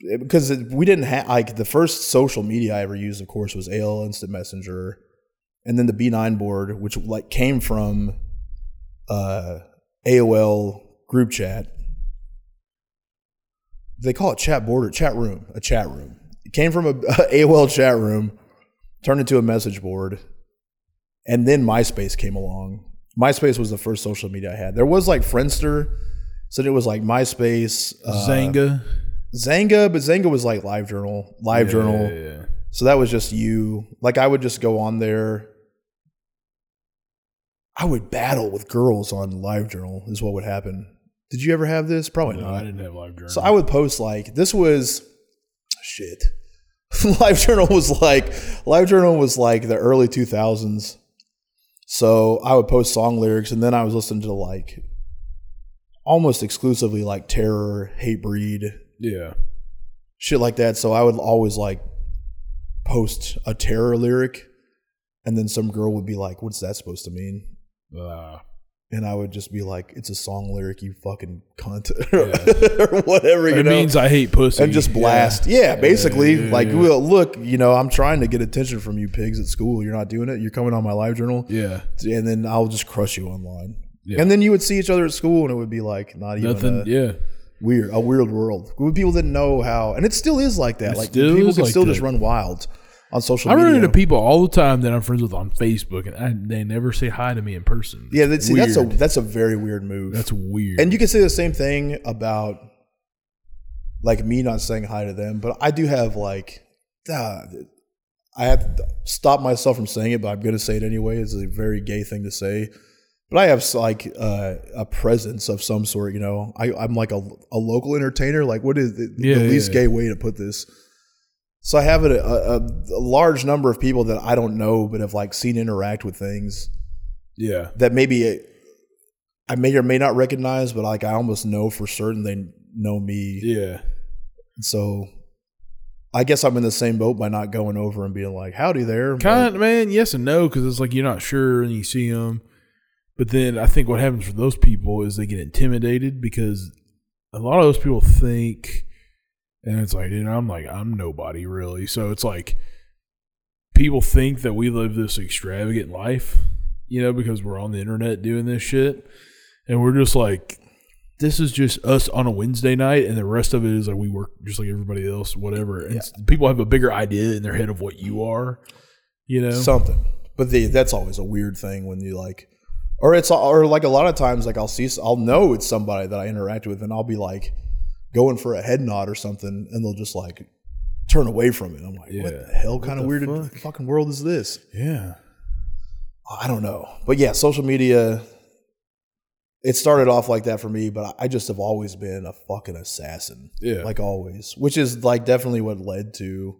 Because we didn't have, like, the first social media I ever used, of course, was AOL Instant Messenger. And then the B9 board, which, like, came from uh, AOL group chat. They call it chat board or chat room, a chat room. It came from a, (laughs) AOL chat room, turned into a message board, and then MySpace came along. MySpace was the first social media I had. There was like Friendster, so it was like MySpace, uh, Xanga. Xanga, but Xanga was like Live Journal, Live Yeah, Journal. Yeah, yeah. So that was just you. Like I would just go on there. I would battle with girls on Live Journal. Is what would happen. Did you ever have this? Probably No, not. I didn't have live journal. So I would post like this was shit. (laughs) Live Journal was like Live Journal was like the early two thousands. So I would post song lyrics, and then I was listening to like almost exclusively like Terror, Hatebreed, yeah. shit like that. So I would always like post a Terror lyric, and then some girl would be like, "What's that supposed to mean?" Uh, And I would just be like, "It's a song lyric, you fucking cunt," (laughs) Yeah. or whatever. You it know? means I hate pussy. and just blast. Yeah, basically, yeah, like, yeah. well, look, you know, I'm trying to get attention from you pigs at school. You're not doing it. You're coming on my live journal, Yeah. and then I'll just crush you online. Yeah. And then you would see each other at school, and it would be like not even Nothing. a yeah. Weird, a weird world. People didn't know how, and it still is like that. It like people can like still just run wild on social media. I media. run into people all the time that I'm friends with on Facebook, and I, they never say hi to me in person. yeah, that's, see, that's a that's a very weird move. That's weird. And you can say the same thing about like me not saying hi to them, but I do have like uh, I have to stop myself from saying it, but I'm going to say it anyway. It's a very gay thing to say. But I have like uh, a presence of some sort, you know. I, I'm like a, a local entertainer. Like, what is the, Yeah, the yeah, least yeah. gay way to put this? So I have a, a, a large number of people that I don't know, but have like seen interact with things yeah. that maybe I may or may not recognize, but like I almost know for certain they know me. Yeah. So I guess I'm in the same boat by not going over and being like, "Howdy there." Kind man, yes and no, because it's like you're not sure and you see them. But then I think what happens for those people is they get intimidated because a lot of those people think, and it's like, know, I'm like, I'm nobody really. So it's like people think that we live this extravagant life, you know, because we're on the internet doing this shit. And we're just like, this is just us on a Wednesday night, and the rest of it is like we work just like everybody else, whatever. And s- people have a bigger idea in their head of what you are, you know. something. But the, that's always a weird thing when you like, or it's or like a lot of times like I'll see I'll know it's somebody that I interact with and I'll be like going for a head nod or something and they'll just like turn away from it. I'm like, what the hell What kind of weird fuck? fucking world is this? yeah, I don't know. But yeah, social media, it started off like that for me, but I just have always been a fucking assassin. yeah, Like always, which is like definitely what led to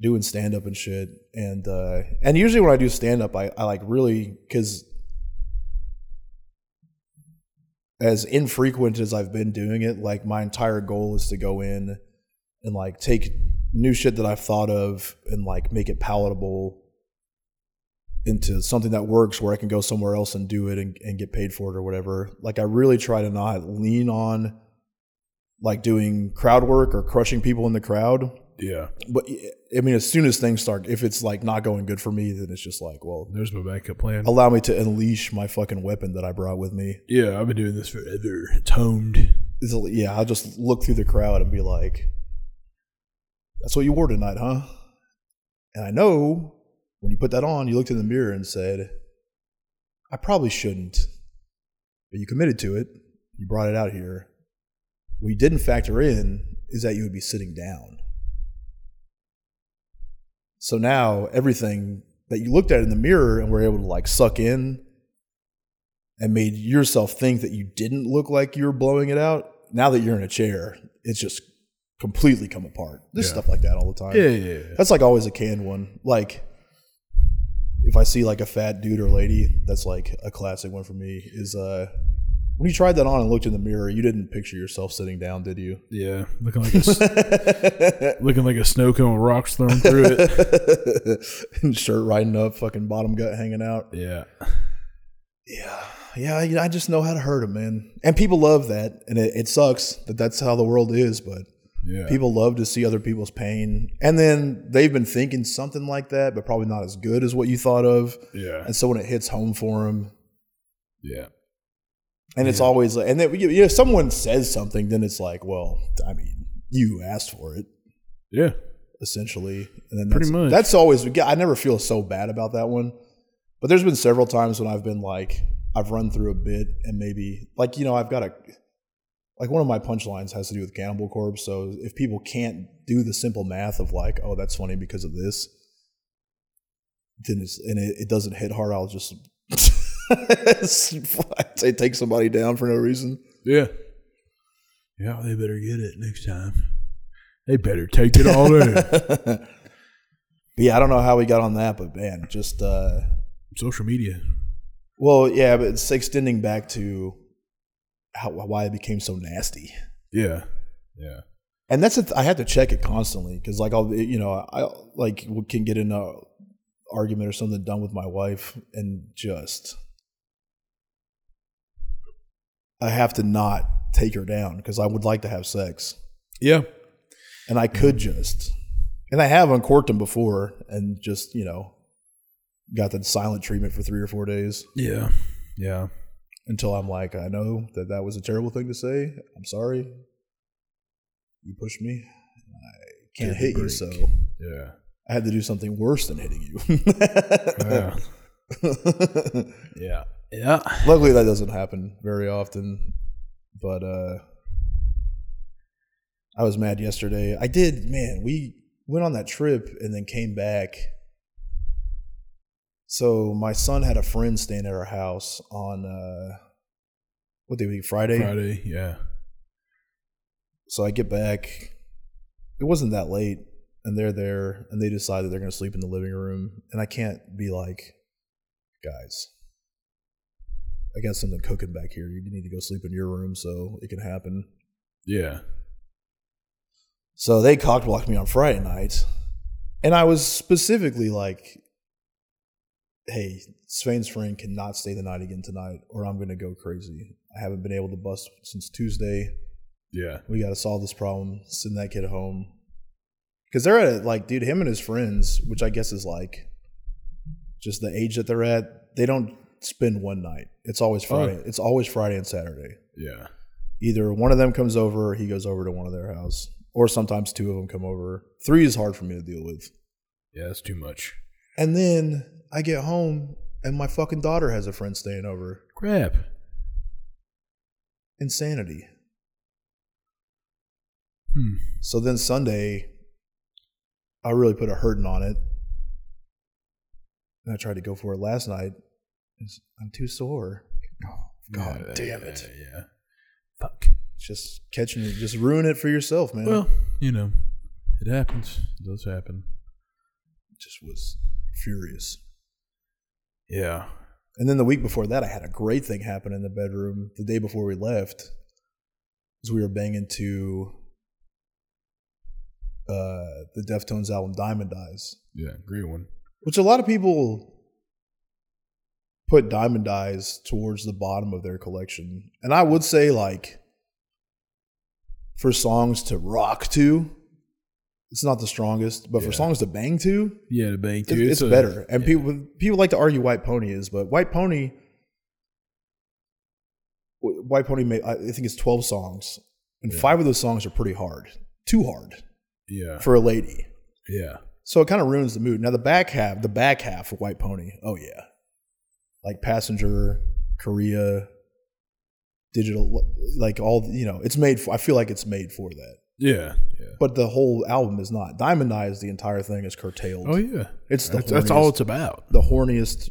doing stand up and shit. And uh and usually when I do stand up I, I like really cuz as infrequent as I've been doing it, like my entire goal is to go in and like take new shit that I've thought of and like make it palatable into something that works where I can go somewhere else and do it and, and get paid for it or whatever. Like I really try to not lean on like doing crowd work or crushing people in the crowd. Yeah. But I mean, as soon as things start, if it's like not going good for me, then it's just like, well, There's my backup plan. allow me to unleash my fucking weapon that I brought with me. Yeah, I've been doing this forever. It's honed. It's yeah, I'll just look through the crowd and be like, "That's what you wore tonight, huh?" And I know when you put that on, you looked in the mirror and said, "I probably shouldn't," but you committed to it. You brought it out here. What you didn't factor in is that you would be sitting down. So now everything that you looked at in the mirror and were able to like suck in and made yourself think that you didn't look like you were blowing it out, now that you're in a chair, it's just completely come apart. There's Yeah. stuff like that all the time. Yeah, yeah, yeah. That's like always a canned one. Like if I see like a fat dude or lady, that's like a classic one for me. Is uh when you tried that on and looked in the mirror, you didn't picture yourself sitting down, did you? Yeah, looking like a (laughs) looking like a snow cone with rocks thrown through it. (laughs) and shirt riding up, fucking bottom gut hanging out. Yeah, Yeah, yeah. I, I just know how to hurt him, man. And people love that, and it, it sucks that that's how the world is. But yeah. people love to see other people's pain, and then they've been thinking something like that, but probably not as good as what you thought of. yeah, And so when it hits home for them, yeah, and it's always like, and then you know, if someone says something, then it's like, well, I mean, you asked for it. yeah. essentially. And then Pretty that's, much. That's always I never feel so bad about that one. But there's been several times when I've been like I've run through a bit and maybe like you know I've got a like one of my punchlines has to do with Cannibal Corpse. So if people can't do the simple math of like oh that's funny because of this, then it's and it, it doesn't hit hard. I'll just (laughs) (laughs) say take somebody down for no reason. Yeah. Yeah, they better get it next time. They better take it all in. (laughs) Yeah, I don't know how we got on that, but man, just uh Social media. Well, yeah, but it's extending back to how why it became so nasty, Yeah. Yeah. and that's a th- I had to check it constantly because like I'll you know I like can get in a argument or something done with my wife and just I have to not take her down because I would like to have sex Yeah. and I could just and I have uncorked them before and just you know got the silent treatment for three or four days. Yeah. Yeah. until I'm like, I know that that was a terrible thing to say. I'm sorry. You pushed me. I can't Give me a hit you, so Yeah. I had to do something worse than hitting you. (laughs) Yeah. (laughs) Yeah. Yeah. Luckily, that doesn't happen very often. But uh, I was mad yesterday. I did, man. We went on that trip and then came back. So my son had a friend staying at our house on uh, what day week Friday. Friday. Yeah. So I get back. It wasn't that late, and they're there, and they decide that they're going to sleep in the living room. And I can't be like, guys, I got something cooking back here. You need to go sleep in your room so it can happen. Yeah. So they cock blocked me on Friday night, and I was specifically like, "Hey, Sven's friend cannot stay the night again tonight, or I'm going to go crazy. I haven't been able to bust since Tuesday. Yeah. we got to solve this problem. Send that kid home. Because they're at it, like, dude, him and his friends, which I guess is like just the age that they're at. They don't spend one night. It's always Friday. It's always Friday and Saturday. Yeah. Either one of them comes over, or he goes over to one of their house, or sometimes two of them come over. Three is hard for me to deal with. Yeah. That's too much. And then I get home, and my fucking daughter has a friend staying over. Crap. Insanity. Hmm. So then Sunday, I really put a hurting on it. And I tried to go for it last night. I'm too sore. Oh, God Yeah, damn it. Yeah. Fuck. Just catching it, just ruin it for yourself, man. Well, you know, it happens. It does happen. just was furious. Yeah. And then the week before that, I had a great thing happen in the bedroom the day before we left. As we were banging to uh, the Deftones album Diamond Eyes, Yeah. Great one. which a lot of people put Diamond Eyes towards the bottom of their collection. And I would say, like, for songs to rock to, it's not the strongest, but for songs to bang to, Yeah, to bang to, too. it's, a- better. And yeah. people people like to argue White Pony is, but White Pony, White Pony, made, I think it's twelve songs, and Yeah. five of those songs are pretty hard, too hard Yeah. for a lady. Yeah. So it kind of ruins the mood. Now the back half, the back half of White Pony, oh yeah, like Passenger, Korea, Digital, like all you know, it's made. For, I feel like it's made for that. Yeah. Yeah. But the whole album is not. Diamond Eyes, the entire thing is curtailed. Oh yeah. It's the That's, that's all it's about. the horniest.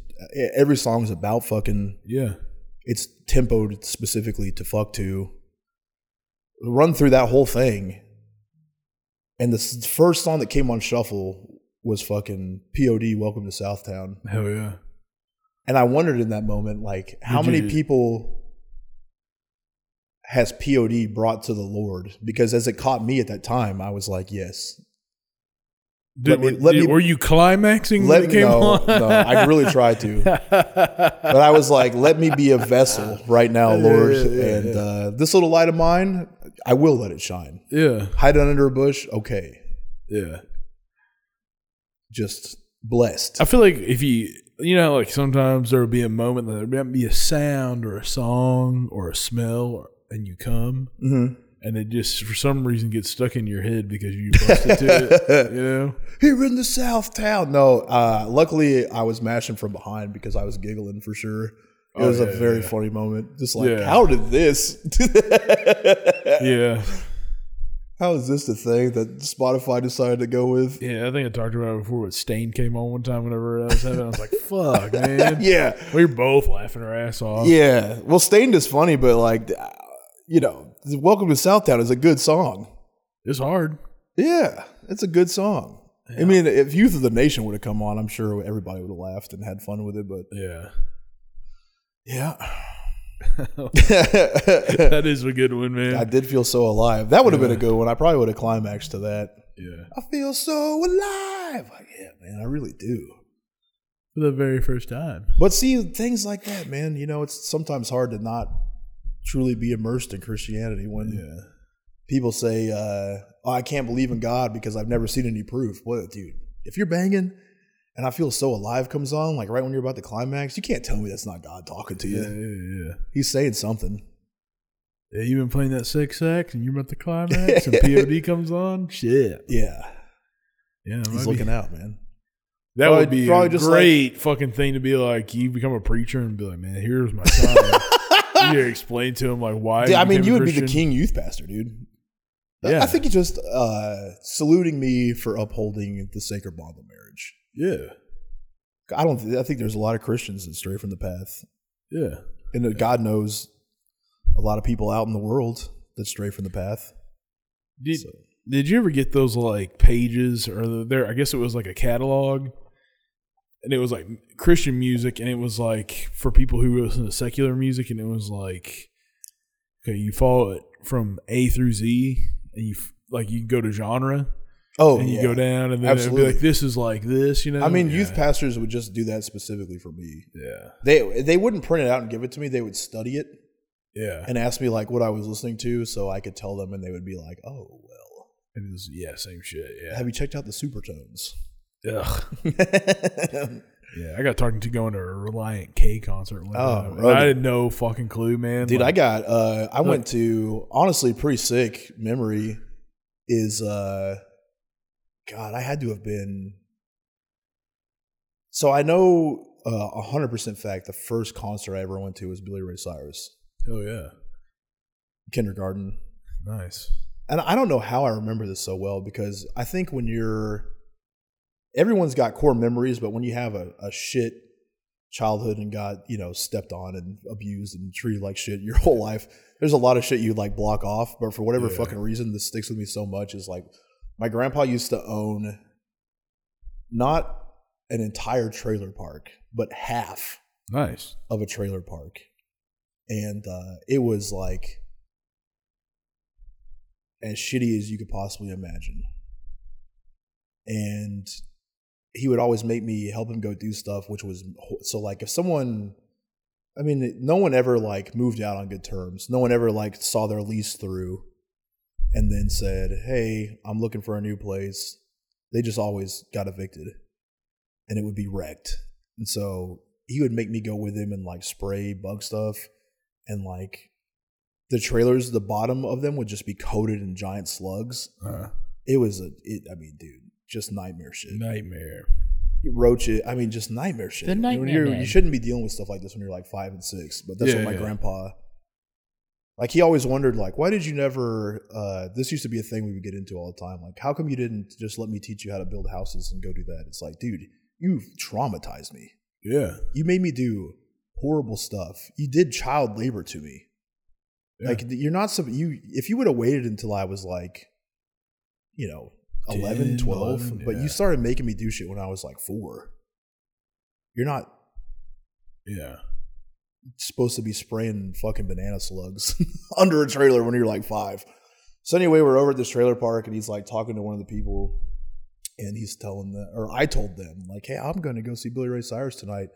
Every song is about fucking. Yeah. It's tempoed specifically to fuck to. Run through that whole thing, and the first song that came on shuffle was fucking POD. Welcome to Southtown, Hell yeah. And I wondered in that moment, like, how Did many you- people has POD brought to the Lord? Because as it caught me at that time, I was like, yes, Did, me- did- let me- were you climaxing let when it came no, on? no, I really tried to. (laughs) but I was like, let me be a vessel right now, Lord. yeah, yeah, and Uh, this little light of mine, I will let it shine. yeah. Hide it under a bush, okay. Yeah. Just blessed. I feel like if you, you know, like sometimes there will be a moment that there might be a sound or a song or a smell, or, and you come, Mhm. and it just for some reason gets stuck in your head because you busted to it. (laughs) You know? Here in the South Town. No, uh, luckily I was mashing from behind because I was giggling for sure. It Oh, was yeah, a very yeah. funny moment. Just like, Yeah. how did this? Yeah. How is this the thing that Spotify decided to go with? Yeah. I think I talked about it before. But Stain came on one time whenever I was having. I was like, (laughs) "Fuck, man." (laughs) Yeah. We were both laughing our ass off. Yeah. Well, Stain is funny, but like, uh, you know, Welcome to Southtown is a good song. It's hard. Yeah, it's a good song. I mean, if Youth of the Nation would have come on, I'm sure everybody would have laughed and had fun with it. But Yeah. yeah, (laughs) That is a good one, man. I did feel so alive. That would have been a good one. I probably would have climaxed to that. yeah. I feel so alive. Like, yeah, man, I really do. For the very first time. But see, things like that, man, you know, it's sometimes hard to not truly be immersed in Christianity when Yeah. people say, uh, oh, I can't believe in God because I've never seen any proof. Well, dude, if you're banging and I feel so alive comes on, like right when you're about to climax, you can't tell me that's not God talking to you. Yeah, yeah, yeah. He's saying something. Yeah, you've been playing that six sax and you're about to climax (laughs) and POD comes on? Shit. Yeah. Yeah, it He's might be- looking out, man. that Probably- would be probably a just great fucking thing to be like, you become a preacher and be like, man, here's my son. (laughs) you explain to him like why. Dude, I mean, you a would be the king youth pastor, dude. Yeah. I think you're just uh, saluting me for upholding the sacred bond of marriage. Yeah. I don't. I think there's a lot of Christians that stray from the path, Yeah. and that God knows a lot of people out in the world that stray from the path. Did, So- did you ever get those like pages or the, there? I guess it was like a catalog, and it was like Christian music, and it was like for people who listen to secular music, and it was like, okay, you follow it from A through Z, and you f- like you go to genre, Oh, and you yeah. go down, and then it'd be Absolutely. like this is like this, you know. I mean, Yeah. youth pastors would just do that specifically for me. Yeah, They they wouldn't print it out and give it to me. They would study it yeah, and ask me like what I was listening to, so I could tell them, and they would be like, "Oh well, it was yeah, same shit. Yeah, have you checked out the Supertones?" Ugh. (laughs) Yeah, I got talking to going to a Relient K concert. One Oh, really? I had no fucking clue, man. Dude, I got uh I went to honestly pretty sick memory is uh God, I had to have been so I know uh, a hundred percent fact the first concert I ever went to was Billy Ray Cyrus, oh yeah, kindergarten. nice. And I don't know how I remember this so well because I think when you're everyone's got core memories, but when you have a, a shit childhood and got, you know, stepped on and abused and treated like shit your (laughs) whole life, there's a lot of shit you like block off. But for whatever Yeah. fucking reason, this sticks with me so much is like my grandpa used to own not an entire trailer park, but half Nice. of a trailer park. And uh, it was like as shitty as you could possibly imagine. And he would always make me help him go do stuff, which was so like if someone, I mean, no one ever like moved out on good terms. No one ever like saw their lease through and then said, Hey, I'm looking for a new place. They just always got evicted and it would be wrecked. And so he would make me go with him and like spray bug stuff and like the trailers, the bottom of them would just be coated in giant slugs. Uh, It was a, it, I mean, dude, just nightmare shit. nightmare. Roaches, I mean, just nightmare shit. The nightmare you're- You shouldn't be dealing with stuff like this when you're like five and six, but that's Yeah, what my yeah. grandpa, like, he always wondered, like, why did you never, uh, this used to be a thing we would get into all the time. Like, how come you didn't just let me teach you how to build houses and go do that? It's like, dude, you've traumatized me. Yeah. You made me do horrible stuff. You did child labor to me. Yeah. Like you're not some you if you would have waited until I was like you know 11, 10, 12, 11, but yeah. you started making me do shit when I was like 4. You're not Yeah. Supposed to be spraying fucking banana slugs (laughs) under a trailer when you're like 5. So anyway, we're over at this trailer park and he's like talking to one of the people and he's telling them or I told them like, "Hey, I'm going to go see Billy Ray Cyrus tonight."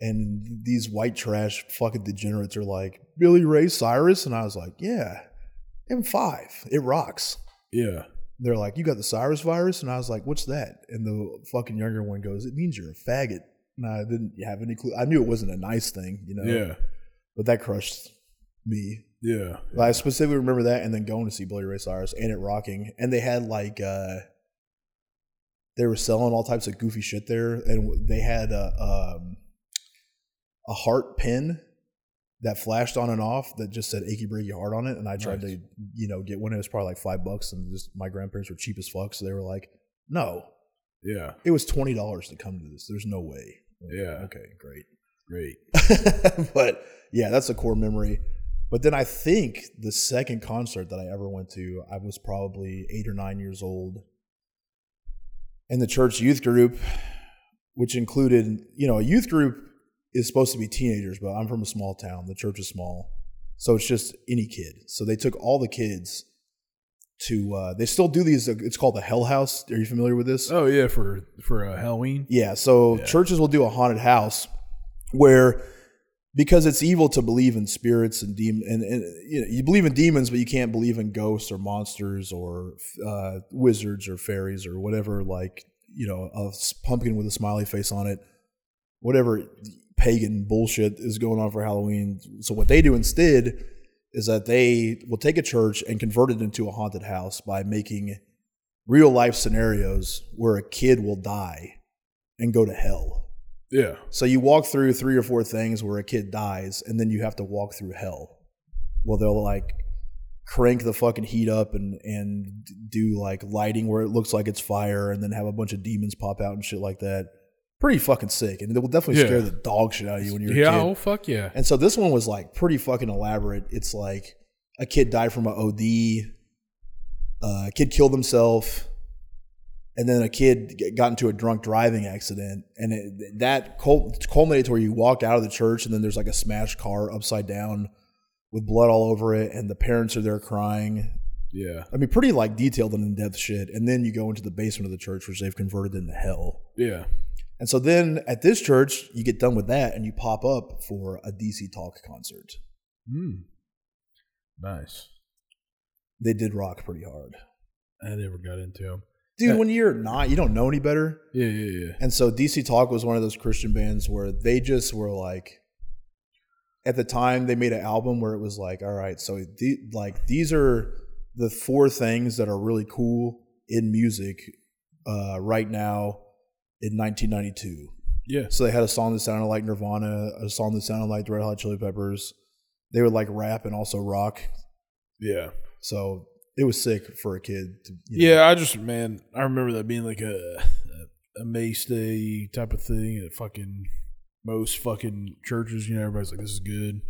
And these white trash fucking degenerates are like, Billy Ray Cyrus? And I was like, yeah, M5. It rocks. Yeah. They're like, you got the Cyrus virus? And I was like, what's that? And the fucking younger one goes, it means you're a faggot. And I didn't have any clue. I knew it wasn't a nice thing, you know? Yeah. But that crushed me. Yeah. I specifically remember that and then going to see Billy Ray Cyrus and it rocking. And they had like, uh, they were selling all types of goofy shit there. And they had a, um, a heart pin that flashed on and off that just said achy breaky heart on it. And I tried Nice. to, you know, get one. It was probably like five bucks. And just my grandparents were cheap as fuck. So they were like, no, Yeah. it was $20 to come to this. There's no way. Yeah. Okay, great. Great. (laughs) but yeah, that's a core memory. But then I think the second concert that I ever went to, I was probably eight or nine years old. And the church youth group, which included, you know, a youth group is supposed to be teenagers, but I'm from a small town. The church is small. So it's just any kid. So they took all the kids to, uh, they still do these, it's called the Hell House. Are you familiar with this? Oh yeah, for for uh, Halloween. Yeah, so Yeah. churches will do a haunted house where because it's evil to believe in spirits and demon and, and you know you believe in demons but you can't believe in ghosts or monsters or uh, wizards or fairies or whatever like you know a pumpkin with a smiley face on it whatever pagan bullshit is going on for Halloween so what they do instead is that they will take a church and convert it into a haunted house by making real life scenarios where a kid will die and go to hell. Yeah. So you walk through three or four things where a kid dies, and then you have to walk through hell. Well, they'll like crank the fucking heat up and and do like lighting where it looks like it's fire, and then have a bunch of demons pop out and shit like that. Pretty fucking sick, and it will definitely Yeah. scare the dog shit out of you when you're Yeah. a kid. Oh fuck yeah. And so this one was like pretty fucking elaborate. It's like a kid died from an OD, uh, a kid killed himself, and then a kid got into a drunk driving accident. And it, that culminates where you walk out of the church and then there's like a smashed car upside down with blood all over it, and the parents are there crying. Yeah. I mean, pretty like detailed and in depth shit. And then you go into the basement of the church, which they've converted into hell. Yeah. And so then at this church, you get done with that and you pop up for a DC Talk concert. Hmm. Nice. They did rock pretty hard. I never got into them. Dude, when you're not, you don't know any better. Yeah. Yeah. Yeah. And so DC Talk was one of those Christian bands where they just were like, at the time, they made an album where it was like, all right, so the, like these are the four things that are really cool in music uh, right now in 1992. Yeah. So they had a song that sounded like Nirvana, a song that sounded like the Red Hot Chili Peppers. They would like rap and also rock. Yeah. So it was sick for a kid. To, you know. Yeah, I just man, I remember that being like a a, a Mace Day type of thing at fucking most fucking churches. You know, everybody's like, "This is good,"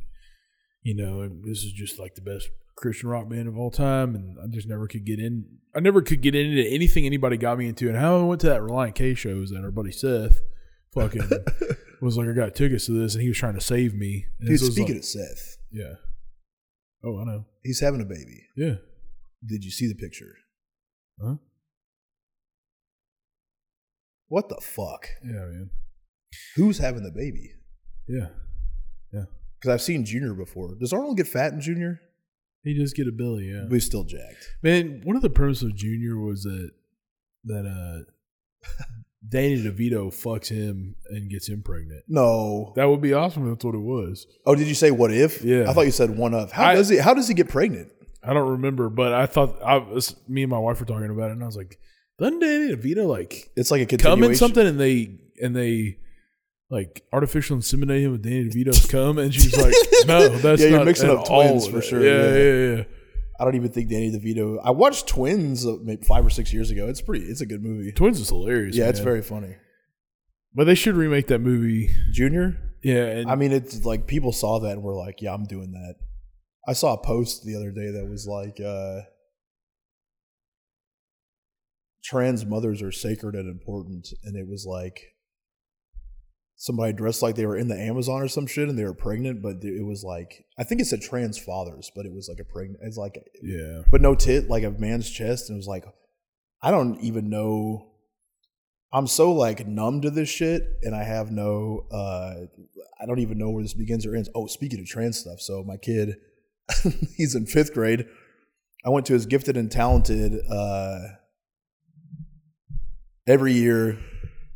you know, this is just like the best Christian rock band of all time, and I just never could get in. I never could get into anything anybody got me into. And how I went to that Relient K show was that our buddy Seth fucking (laughs) was like, I got tickets to this, and he was trying to save me. And Dude, so it was speaking like- of Seth, yeah. Oh, I know. he's having a baby. Yeah. Did you see the picture? Huh? What the fuck? Yeah, man. Who's having the baby? Yeah. Yeah. Because I've seen Junior before. Does Arnold get fat in Junior? He does get a belly, yeah. But he's still jacked. Man, one of the premises of Junior was that that uh (laughs) Danny DeVito fucks him and gets him pregnant. No. That would be awesome if that's what it was. Oh, did you say what if? Yeah. I thought you said one of. How I- does he? How does he get pregnant? I don't remember, but I thought I was me and my wife were talking about it, and I was like, "Doesn't Danny DeVito like It's like a come in something and they and they like artificial inseminate him with Danny DeVito's cum?" And she's like, (laughs) "No, that's Yeah, you're not mixing at up all twins for sure, Yeah, yeah. yeah, yeah. I don't even think Danny DeVito. I watched Twins uh, maybe five or six years ago. It's pretty. It's a good movie. Twins is hilarious. Yeah, it's very funny. But they should remake that movie. Junior. Yeah, and I mean, it's like people saw that and were like, "Yeah, I'm doing that." I saw a post the other day that was like, uh, "Trans mothers are sacred and important," and it was like somebody dressed like they were in the Amazon or some shit, and they were pregnant, but it was like I think it said trans fathers, but it was like a pregnant. It's like, yeah, but no tit, like a man's chest, and it was like, I don't even know. I'm so like numb to this shit, and I have no. uh I don't even know where this begins or ends. Oh, speaking of trans stuff, so my kid, (laughs) he's in fifth grade. I went to his gifted and talented. uh Every year,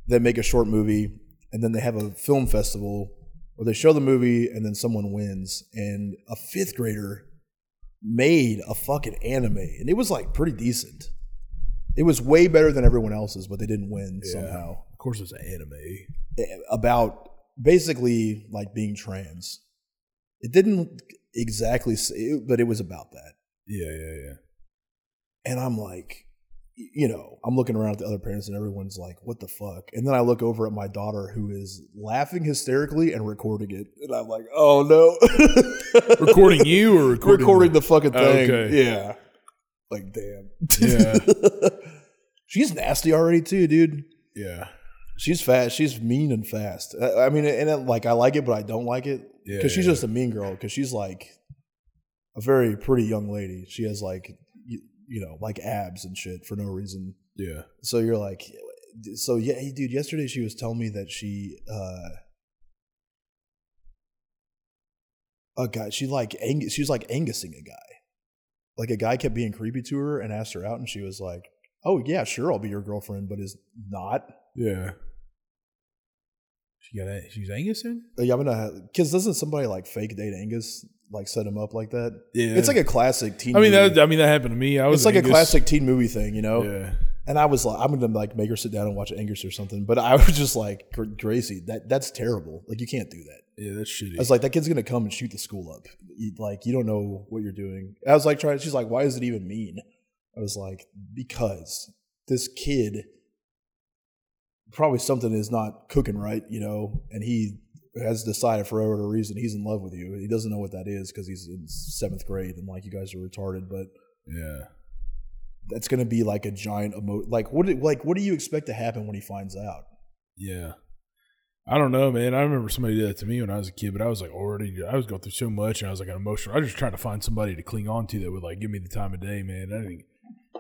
they make a short movie, and then they have a film festival where they show the movie, and then someone wins. And a fifth grader made a fucking anime, and it was like pretty decent. It was way better than everyone else's, but they didn't win Yeah. somehow. of course it's an anime. About basically like being trans. It didn't exactly say, but it was about that. Yeah, yeah, yeah. And I'm like, you know, I'm looking around at the other parents, and everyone's like, "What the fuck?" And then I look over at my daughter, who is laughing hysterically and recording it, and I'm like, "Oh no!" (laughs) Recording you or recording, recording the fucking thing. Okay. Yeah. Like damn. Yeah. (laughs) She's nasty already too, dude. Yeah, She's fast. She's mean and fast. I, I mean, and it, like I like it, but I don't like it yeah. because she's yeah. just a mean girl. Because she's like a very pretty young lady. She has like you, know like abs and shit for no reason. yeah. So you're like, so yeah, dude. Yesterday she was telling me that she, uh, a guy, she like ang- she was like angusing a guy. Like a guy kept being creepy to her and asked her out, and she was like, "Oh yeah, sure, I'll be your girlfriend," but is not. Yeah. She got a, she's Angus in? Yeah, I'm gonna because doesn't somebody like fake date Angus like set him up like that? Yeah. It's like a classic teen. I mean movie. that I mean that happened to me. I was it's like a classic teen movie thing, you know. Yeah. And I was like, I'm gonna like make her sit down and watch Angus or something. But I (laughs) was just like, Gracie, that that's terrible. Like you can't do that. Yeah, that's shitty. I was like, that kid's gonna come and shoot the school up. Like you don't know what you're doing. I was like trying. She's like, why does it even mean? I was like, because this kid probably something is not cooking right, you know, and he has decided for whatever reason he's in love with you. He doesn't know what that is because he's in seventh grade and like you guys are retarded, but yeah. that's gonna be like a giant emo. Like what? do- Like what do you expect to happen when he finds out? Yeah. I don't know, man. I remember somebody did that to me when I was a kid, but I was like already, I was going through so much and I was like an emotional. I was just trying to find somebody to cling on to that would like give me the time of day, man. I didn't,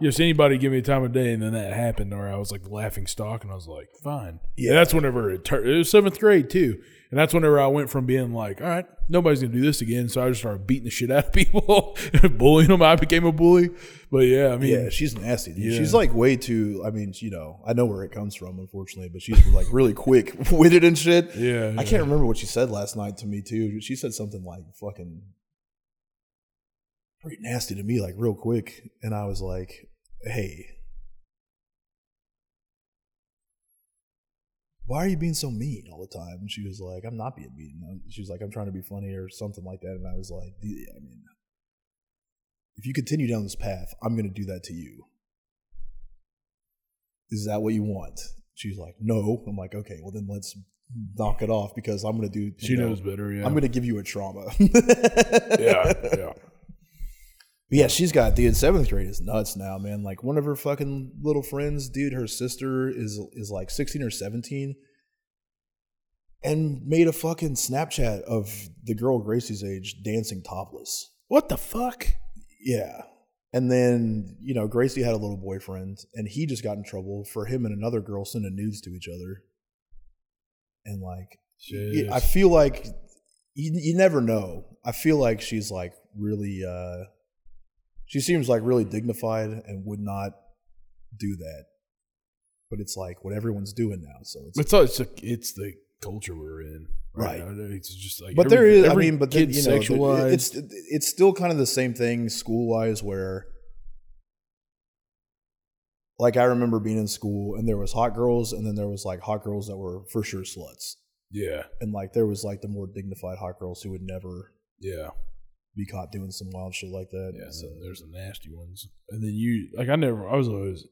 just anybody give me a time of day, and then that happened, or I was like the laughing stock, and I was like, fine. Yeah. that's whenever it, turned. it was seventh grade too, and that's whenever I went from being like, all right, nobody's gonna do this again, so I just started beating the shit out of (laughs) people, bullying them. I became a bully, but yeah, I mean, Yeah, she's nasty. Dude. Yeah. She's like way too. I mean, you know, I know where it comes from, unfortunately, but she's like really quick (laughs) witted and shit. yeah, I can't remember what she said last night to me too. She said something like fucking pretty nasty to me, like real quick, and I was like, "Hey, why are you being so mean all the time?" And she was like, "I'm not being mean." She was like, "I'm trying to be funny or something like that," and I was like, "Dude, "I mean, if you continue down this path, I'm going to do that to you." Is that what you want? She's like, no. I'm like, okay, well then let's knock it off because I'm gonna do. She know, knows better. Yeah, I'm gonna give you a trauma. (laughs) yeah, yeah. Yeah, she's got dude. Seventh grade is nuts now, man. Like one of her fucking little friends, dude. Her sister is is like sixteen or seventeen, and made a fucking Snapchat of the girl Gracie's age dancing topless. What the fuck? Yeah. And then, you know, Gracie had a little boyfriend and he just got in trouble for him and another girl sending nudes to each other. And like, Shit. I feel like you, you never know. I feel like she's like really, uh, she seems like really dignified and would not do that. But it's like what everyone's doing now. So it's, It's uh, it's, it's the culture we're in, Right. now. It's just like, but every- there is, I mean, but then, you know, sexualized. it's it's still kind of the same thing school wise, where like I remember being in school and there was hot girls, and then there was like hot girls that were for sure sluts, yeah, and like there was like the more dignified hot girls who would never yeah, be caught doing some wild shit like that. yeah. so there's the nasty ones, and then you like I never. I was always.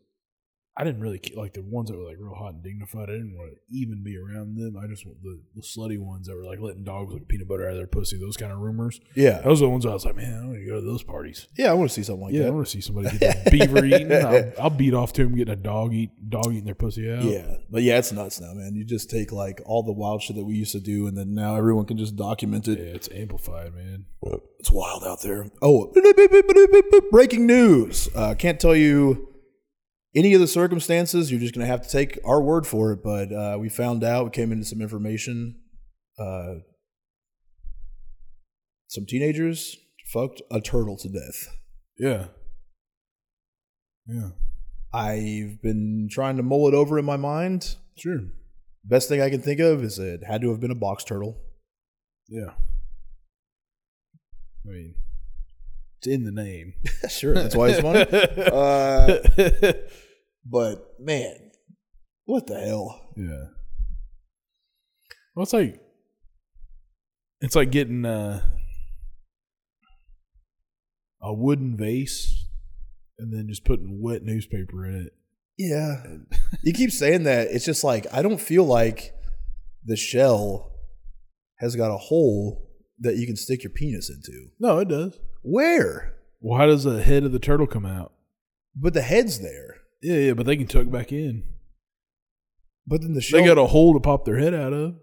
I didn't really like the ones that were like real hot and dignified. I didn't want to even be around them. I just want the, the slutty ones that were like letting dogs lick peanut butter out of their pussy. Those kind of rumors. yeah, Those are the ones I was like, man, I want to go to those parties. yeah, I want to see something like yeah, I want to see somebody get (laughs) the beaver eaten. I'll, I'll beat off to him getting a dog eat dog eating their pussy out. Yeah, but yeah, it's nuts now, man. You just take like all the wild shit that we used to do, and then now everyone can just document it. Yeah, it's amplified, man. It's wild out there. Oh, (laughs) breaking news. Uh, can't tell you any of the circumstances. You're just going to have to take our word for it. But uh, we found out, we came into some information. Uh, some teenagers fucked a turtle to death. Yeah. Yeah. I've been trying to mull it over in my mind. Sure. Best thing I can think of is it had to have been a box turtle. Yeah. I mean, it's in the name. (laughs) sure, that's why it's funny. (laughs) Uh, but man, what the hell? yeah. Well, it's like it's like getting uh, a wooden vase and then just putting wet newspaper in it. Yeah. (laughs) you keep saying that. It's just like I don't feel like the shell has got a hole that you can stick your penis into. No, it does. Where? Why does the head of the turtle come out? But the head's there. Yeah, yeah, but they can tuck back in. But then the shell. They got a hole to pop their head out of.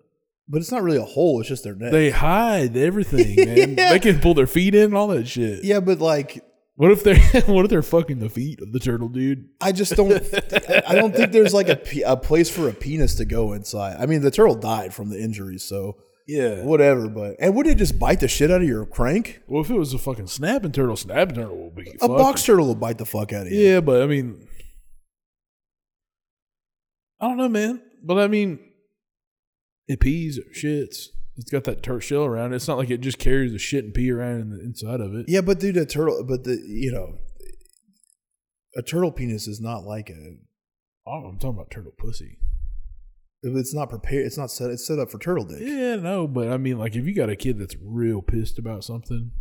but it's not really a hole. It's just their neck. They hide everything, (laughs) man. Yeah. They can pull their feet in, and all that shit. yeah, but like What if they're (laughs) What if they're fucking the feet of the turtle, dude? I just don't. (laughs) I don't think there's like a a place for a penis to go inside. I mean, the turtle died from the injuries, so Yeah. whatever. But and would it just bite the shit out of your crank? Well, if it was a fucking snapping turtle, snapping turtle will be A box turtle will bite the fuck out of you. Yeah, but I mean, I don't know, man. But I mean, it pees or shits. It's got that turtle shell around it. It's not like it just carries the shit and pee around in the inside of it. Yeah, but dude, a turtle, but the you know, a turtle penis is not like a. Oh, I'm talking about turtle pussy. It's not prepared. It's not set. It's set up for turtle dick. Yeah, no, but I mean, like, if you got a kid that's real pissed about something,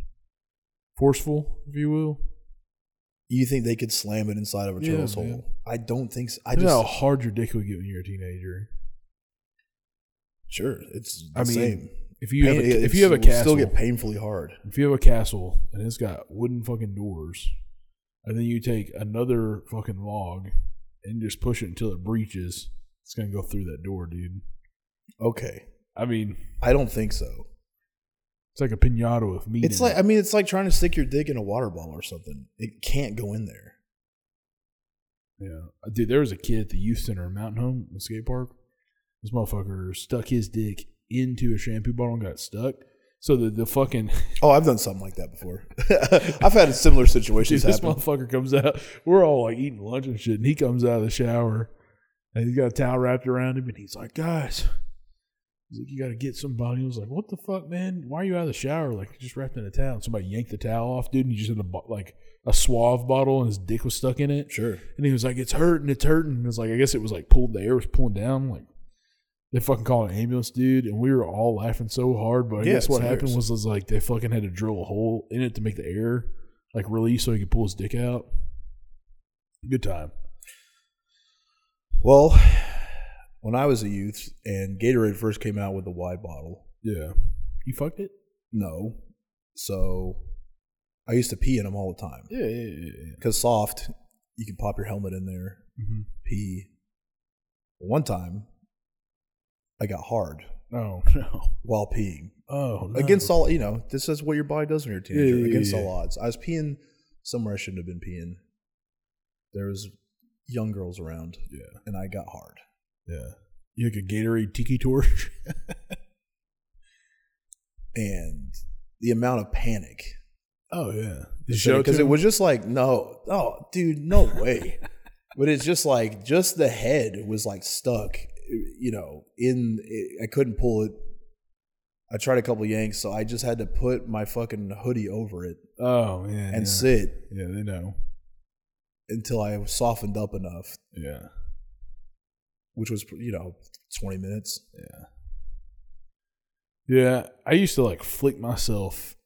forceful, if you will, You think they could slam it inside of a Yeah, turtle's man. hole? I don't think so. I I know how just hard your dick would get when you're a teenager. sure it's the I mean, same. If you have a, if you have a castle, still get painfully hard. if you have a castle and it's got wooden fucking doors, and then you take another fucking log and just push it until it breaches, it's gonna go through that door, dude. Okay, I mean, I don't think so. It's like a pinata with meat. It's like it. I mean, it's like trying to stick your dick in a water bottle or something. It can't go in there. yeah, uh, dude. There was a kid at the youth center in Mountain Home, the skate park. This motherfucker stuck his dick into a shampoo bottle and got stuck. So the the fucking (laughs) Oh, I've done something like that before. (laughs) I've had similar Dude, situations this happen. motherfucker comes out. We're all like eating lunch and shit, and he comes out of the shower, and he's got a towel wrapped around him, and he's like, "Guys, he's like, you got to get somebody." He was like, "What the fuck, man? Why are you out of the shower? Like, just wrapped in a towel." And somebody yanked the towel off, dude, and he just had a bo- like a Suave bottle, and his dick was stuck in it. Sure. And he was like, "It's hurting, it's hurting." And it was like, I guess it was like pulled. The air was pulling down. Like they fucking called an ambulance, dude, and we were all laughing so hard. But I Yeah, guess what it's happened was, was like they fucking had to drill a hole in it to make the air like release so he could pull his dick out. Good time. Well, when I was a youth and Gatorade first came out with the wide bottle, Yeah. You fucked it? no. So I used to pee in them all the time Yeah, yeah, yeah. yeah. because soft. You can pop your helmet in there, Mm-hmm. pee. One time, I got hard Oh (laughs) no. while peeing Oh no. against all. You know, this is what your body does when you're a teenager. Yeah, yeah, against yeah, all odds, I was peeing somewhere I shouldn't have been peeing. There was young girls around, Yeah, and I got hard. Yeah. You like a Gatorade tiki torch? (laughs) and the amount of panic oh yeah. Did you show it because it was just like no oh dude no (laughs) way but it's just like just the head was like stuck you know in i couldn't pull it i tried a couple yanks so i just had to put my fucking hoodie over it Oh man. and yeah. sit Yeah, they know. until i softened up enough Yeah. Which was you know 20 minutes Yeah. Yeah. I used to like flick myself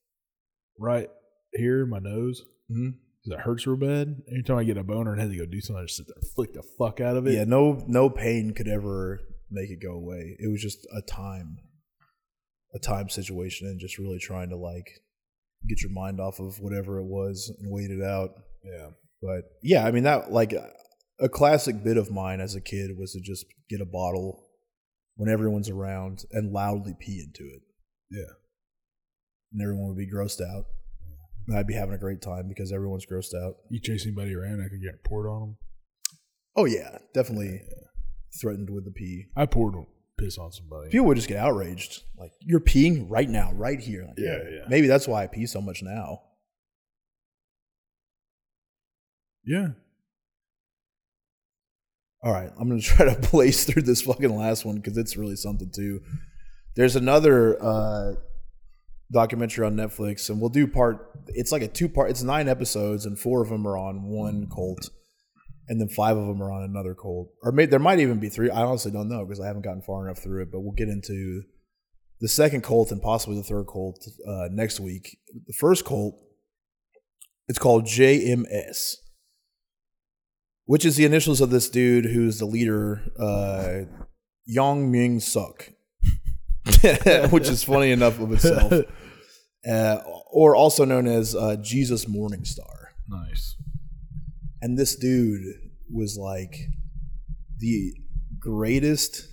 right here, my nose, mm-hmm. because it hurts real bad. Anytime I get a boner and had to go do something, I just sit there and flick the fuck out of it. yeah no no pain could ever make it go away it was just a time a time situation and just really trying to like get your mind off of whatever it was and wait it out Yeah. but yeah i mean that like a classic bit of mine as a kid was to just get a bottle when everyone's around and loudly pee into it Yeah. and everyone would be grossed out and i'd be having a great time because everyone's grossed out You chase anybody around, I could get poured on them. oh yeah definitely threatened with the pee I poured piss on somebody. people would just get outraged. Like you're peeing right now, right here. Like, Yeah, yeah. Maybe that's why I pee so much now. Yeah. All right, I'm gonna (laughs) try to blaze through this fucking last one because it's really something too. There's another uh, documentary on Netflix, and we'll do part. It's like a two part. It's nine episodes, and four of them are on one cult, and then five of them are on another cult. Or maybe there might even be three. I honestly don't know because I haven't gotten far enough through it. But we'll get into the second cult and possibly the third cult uh, next week. The first cult, it's called JMS, which is the initials of this dude who's the leader, uh, Jung Myung-seok, (laughs) which is funny enough of itself, (laughs) uh, or also known as uh, Jesus Morningstar. Nice. And this dude was like the greatest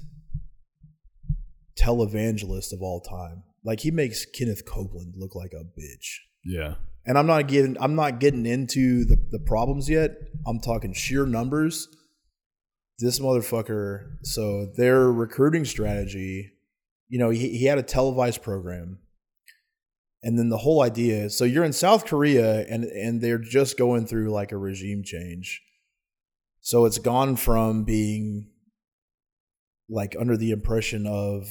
televangelist of all time. Like he makes Kenneth Copeland look like a bitch. Yeah. And I'm not getting I'm not getting into the, the problems yet. I'm talking sheer numbers. This motherfucker, so their recruiting strategy, you know, he, he had a televised program. And then the whole idea, so you're in South Korea and and they're just going through like a regime change. So it's gone from being like under the impression of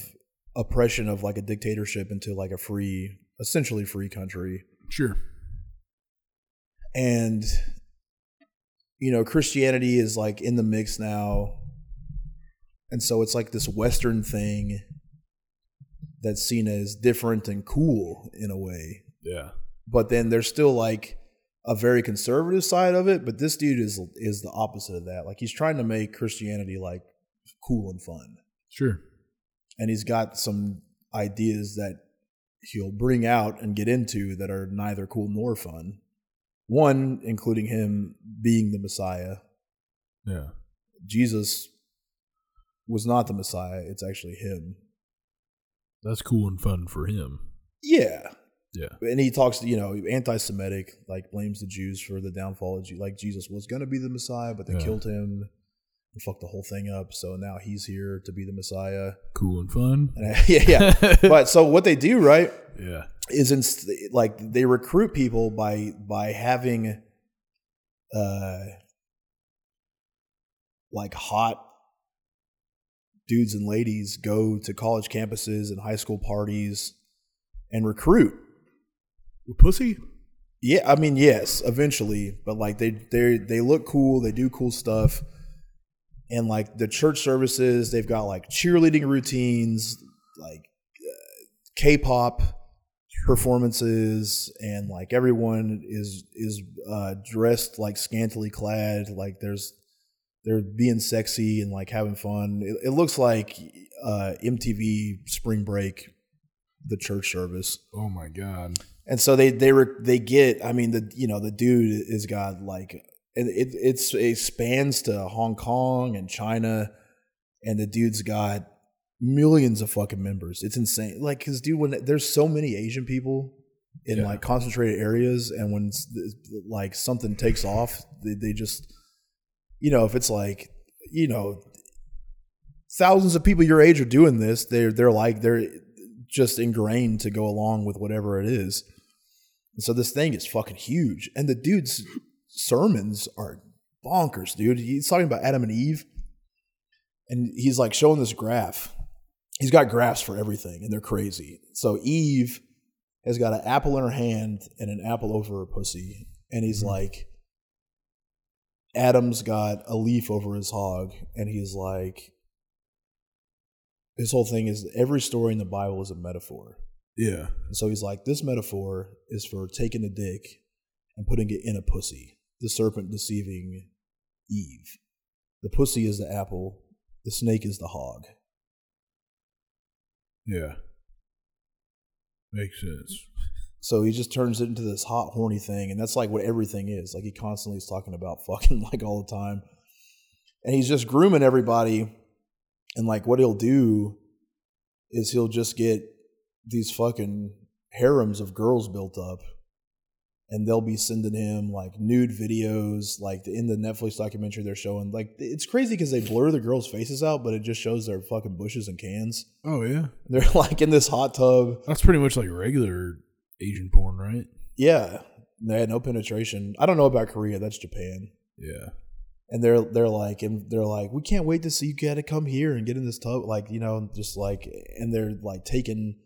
oppression of like a dictatorship into like a free essentially free country Sure. And you know christianity is like in the mix now and so it's like this western thing that's seen as different and cool in a way Yeah. but then there's still like a very conservative side of it but this dude is is the opposite of that like he's trying to make christianity like cool and fun Sure. and he's got some ideas that he'll bring out and get into that are neither cool nor fun. One, including him being the Messiah. Yeah. Jesus was not the Messiah, it's actually him. That's cool and fun for him. Yeah. Yeah. And he talks, you know, anti Semitic, like blames the Jews for the downfall of like Jesus was going to be the Messiah, but they Yeah. killed him and fucked the whole thing up. So now he's here to be the Messiah. Cool and fun. And I- (laughs) yeah, yeah. (laughs) but so what they do, right? yeah. Is inst- like they recruit people by by having uh like hot dudes and ladies go to college campuses and high school parties and recruit With Pussy? yeah i mean yes eventually but like they they they look cool they do cool stuff and like the church services they've got like cheerleading routines like uh, k-pop performances and like everyone is is uh dressed like scantily clad like there's they're being sexy and like having fun it, it looks like uh mtv spring break the church service. Oh my god. And so they they re, they get. I mean, the you know the dude has got like and it it's it spans to Hong Kong and China, and the dude's got millions of fucking members. It's insane. Like, cause dude, when there's so many Asian people in Yeah. like concentrated areas, and when like something takes off, they, they just, you know, if it's like, you know, thousands of people your age are doing this, they're they're like they're just ingrained to go along with whatever it is. And so this thing is fucking huge, and the dude's sermons are bonkers, dude. He's talking about Adam and Eve, and he's like showing this graph. He's got graphs for everything, and they're crazy. So Eve has got an apple in her hand and an apple over her pussy, and he's mm-hmm. like, Adam's got a leaf over his hog, and he's like, his whole thing is every story in the Bible is a metaphor. Yeah. And so he's like, this metaphor is for taking a dick and putting it in a pussy. The serpent deceiving Eve. The pussy is the apple. The snake is the hog. Yeah. Makes sense. So he just turns it into this hot, horny thing, and that's like what everything is. Like he constantly is talking about (laughs) fucking like all the time, and he's just grooming everybody. And like what he'll do is he'll just get these fucking harems of girls built up, and they'll be sending him like nude videos. Like in the Netflix documentary, they're showing like it's crazy because they blur the girls' faces out, but it just shows their fucking bushes and cans. Oh yeah. They're (laughs) like in this hot tub. That's pretty much like regular Asian porn, right? Yeah, they had no penetration. I don't know about Korea. That's Japan. Yeah. And they're they're like and they're like, we can't wait to see you got to come here and get in this tub, like you know, just like, and they're like taking.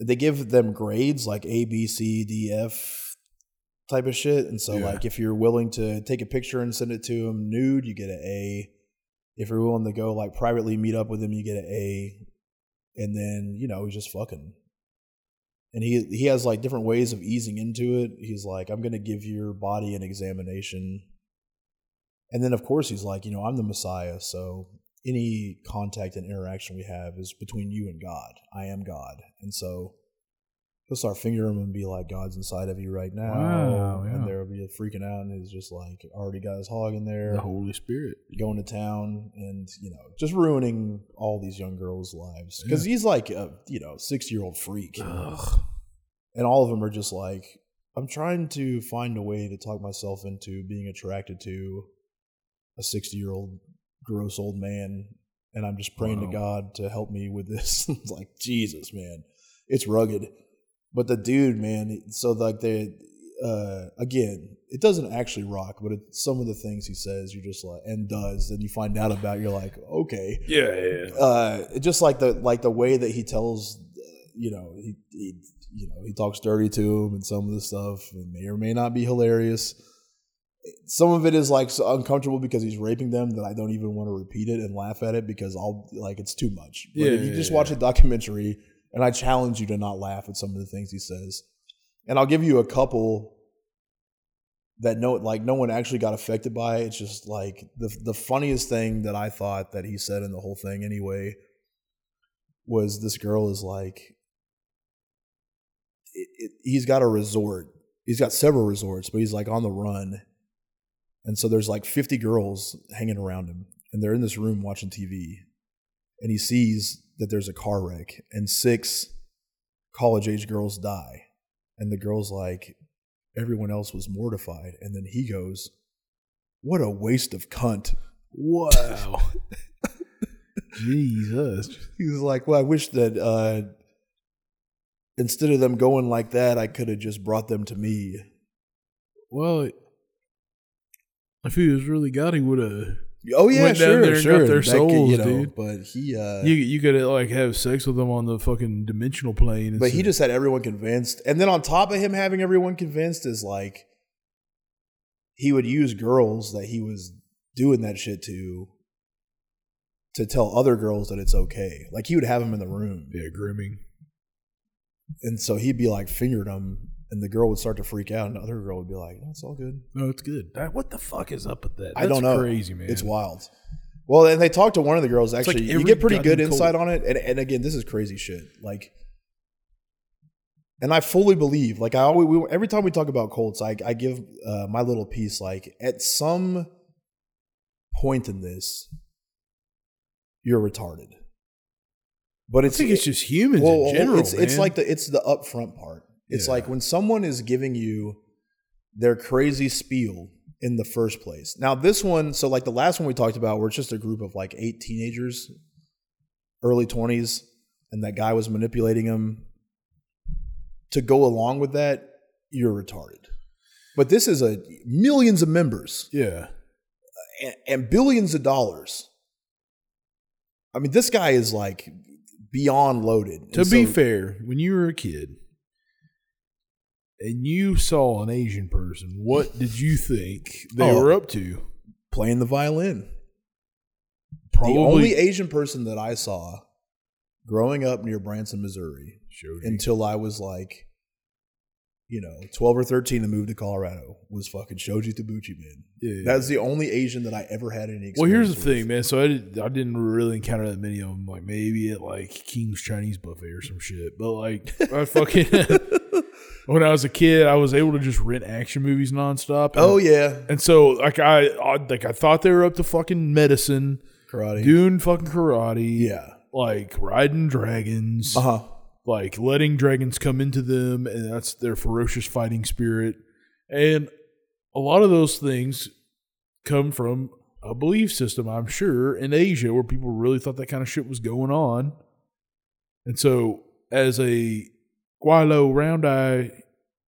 They give them grades like A, B, C, D, F type of shit, and so Yeah. like if you're willing to take a picture and send it to them nude, you get an A. If you're willing to go like privately meet up with him, you get an A. And then you know he's just fucking and he he has like different ways of easing into it. He's like, I'm gonna give your body an examination, and then of course he's like, you know, I'm the Messiah, so any contact and interaction we have is between you and God. I am God, and so he'll start fingering him and be like, God's inside of you right now, Wow, yeah. and there'll be a freaking out, and he's just like already got his hog in there, The Holy Spirit. going to town, and you know, just ruining all these young girls' lives because he's like a you know six year old freak Ugh. and all of them are just like i'm trying to find a way to talk myself into being attracted to a 60 year old gross old man and i'm just praying Wow. to god to help me with this (laughs) it's like jesus man it's rugged but the dude man so like the uh again it doesn't actually rock but it, some of the things he says you're just like and does and you find out about you're like okay Yeah, yeah. uh, just like the like the way that he tells, uh, you know, he, he you know he talks dirty to him and some of the stuff and may or may not be hilarious. Some of it is like so uncomfortable because he's raping them that I don't even want to repeat it and laugh at it because I'll like it's too much. But Yeah, if you just yeah. watch a documentary, and I challenge you to not laugh at some of the things he says, and I'll give you a couple that no like no one actually got affected by. It. It's just like the the funniest thing that I thought that he said in the whole thing anyway was this girl is like it, it, he's got a resort. He's got several resorts, but he's like on the run. And so there's like 50 girls hanging around him and they're in this room watching TV. And he sees that there's a car wreck and six college age girls die. And the girl's like, everyone else was mortified. And then he goes, What a waste of cunt. Wow. (laughs) Jesus. He was like, Well, I wish that uh, instead of them going like that, I could have just brought them to me. Well, if he was really God, he would have. Oh yeah, Went down sure, there and got sure. their That could, souls, you know, dude. But he, uh, You you could like have sex with them on the fucking dimensional plane. but he just had everyone convinced, and then on top of him having everyone convinced is like he would use girls that he was doing that shit to to tell other girls that it's okay. Like he would have them in the room, yeah grooming. and so he'd be like fingered them, and the girl would start to freak out, and the other girl would be like, "That's all good." No, it's good. That- what the fuck is up with that? I don't know. Crazy man. It's wild. Well, and they talked to one of the girls. like Actually, you every get pretty good goddamn insight cult. on it. And, and again, this is crazy shit. Like and I fully believe, like I always, we, every time we talk about Colts, I, I give uh, my little piece. Like at some point in this, you're retarded. But I it's think it's just humans well, in general. it's it's like the it's the upfront part. It's Yeah. like when someone is giving you their crazy spiel in the first place. Now this one, so like the last one we talked about, where it's just a group of like eight teenagers, early twenties, and that guy was manipulating them. To go along with that, you're retarded. But this is a millions of members yeah. and, and billions of dollars. I mean, this guy is like beyond loaded. To be fair, when you were a kid and you saw an Asian person, what did you think they Oh. were up to? playing the violin. Probably The only Asian person that I saw growing up near Branson, Missouri, showed you. until I was like, you know, 12 or 13 and moved to Colorado was fucking Shoji Tabuchi, man. Yeah, yeah. That's the only Asian that I ever had any experience Well, here's the with. thing, man. So I, did, I didn't really encounter that many of them. Like maybe at like King's Chinese buffet or some shit. But like I fucking (laughs) (laughs) when I was a kid, I was able to just rent action movies nonstop. And, Oh, yeah. and so like I, I like I thought they were up to fucking medicine, Karate. doing fucking karate, Yeah. like riding dragons, Uh huh. like letting dragons come into them, and that's their ferocious fighting spirit. And a lot of those things come from a belief system, I'm sure, in Asia where people really thought that kind of shit was going on. And so, as a Gweilo round eye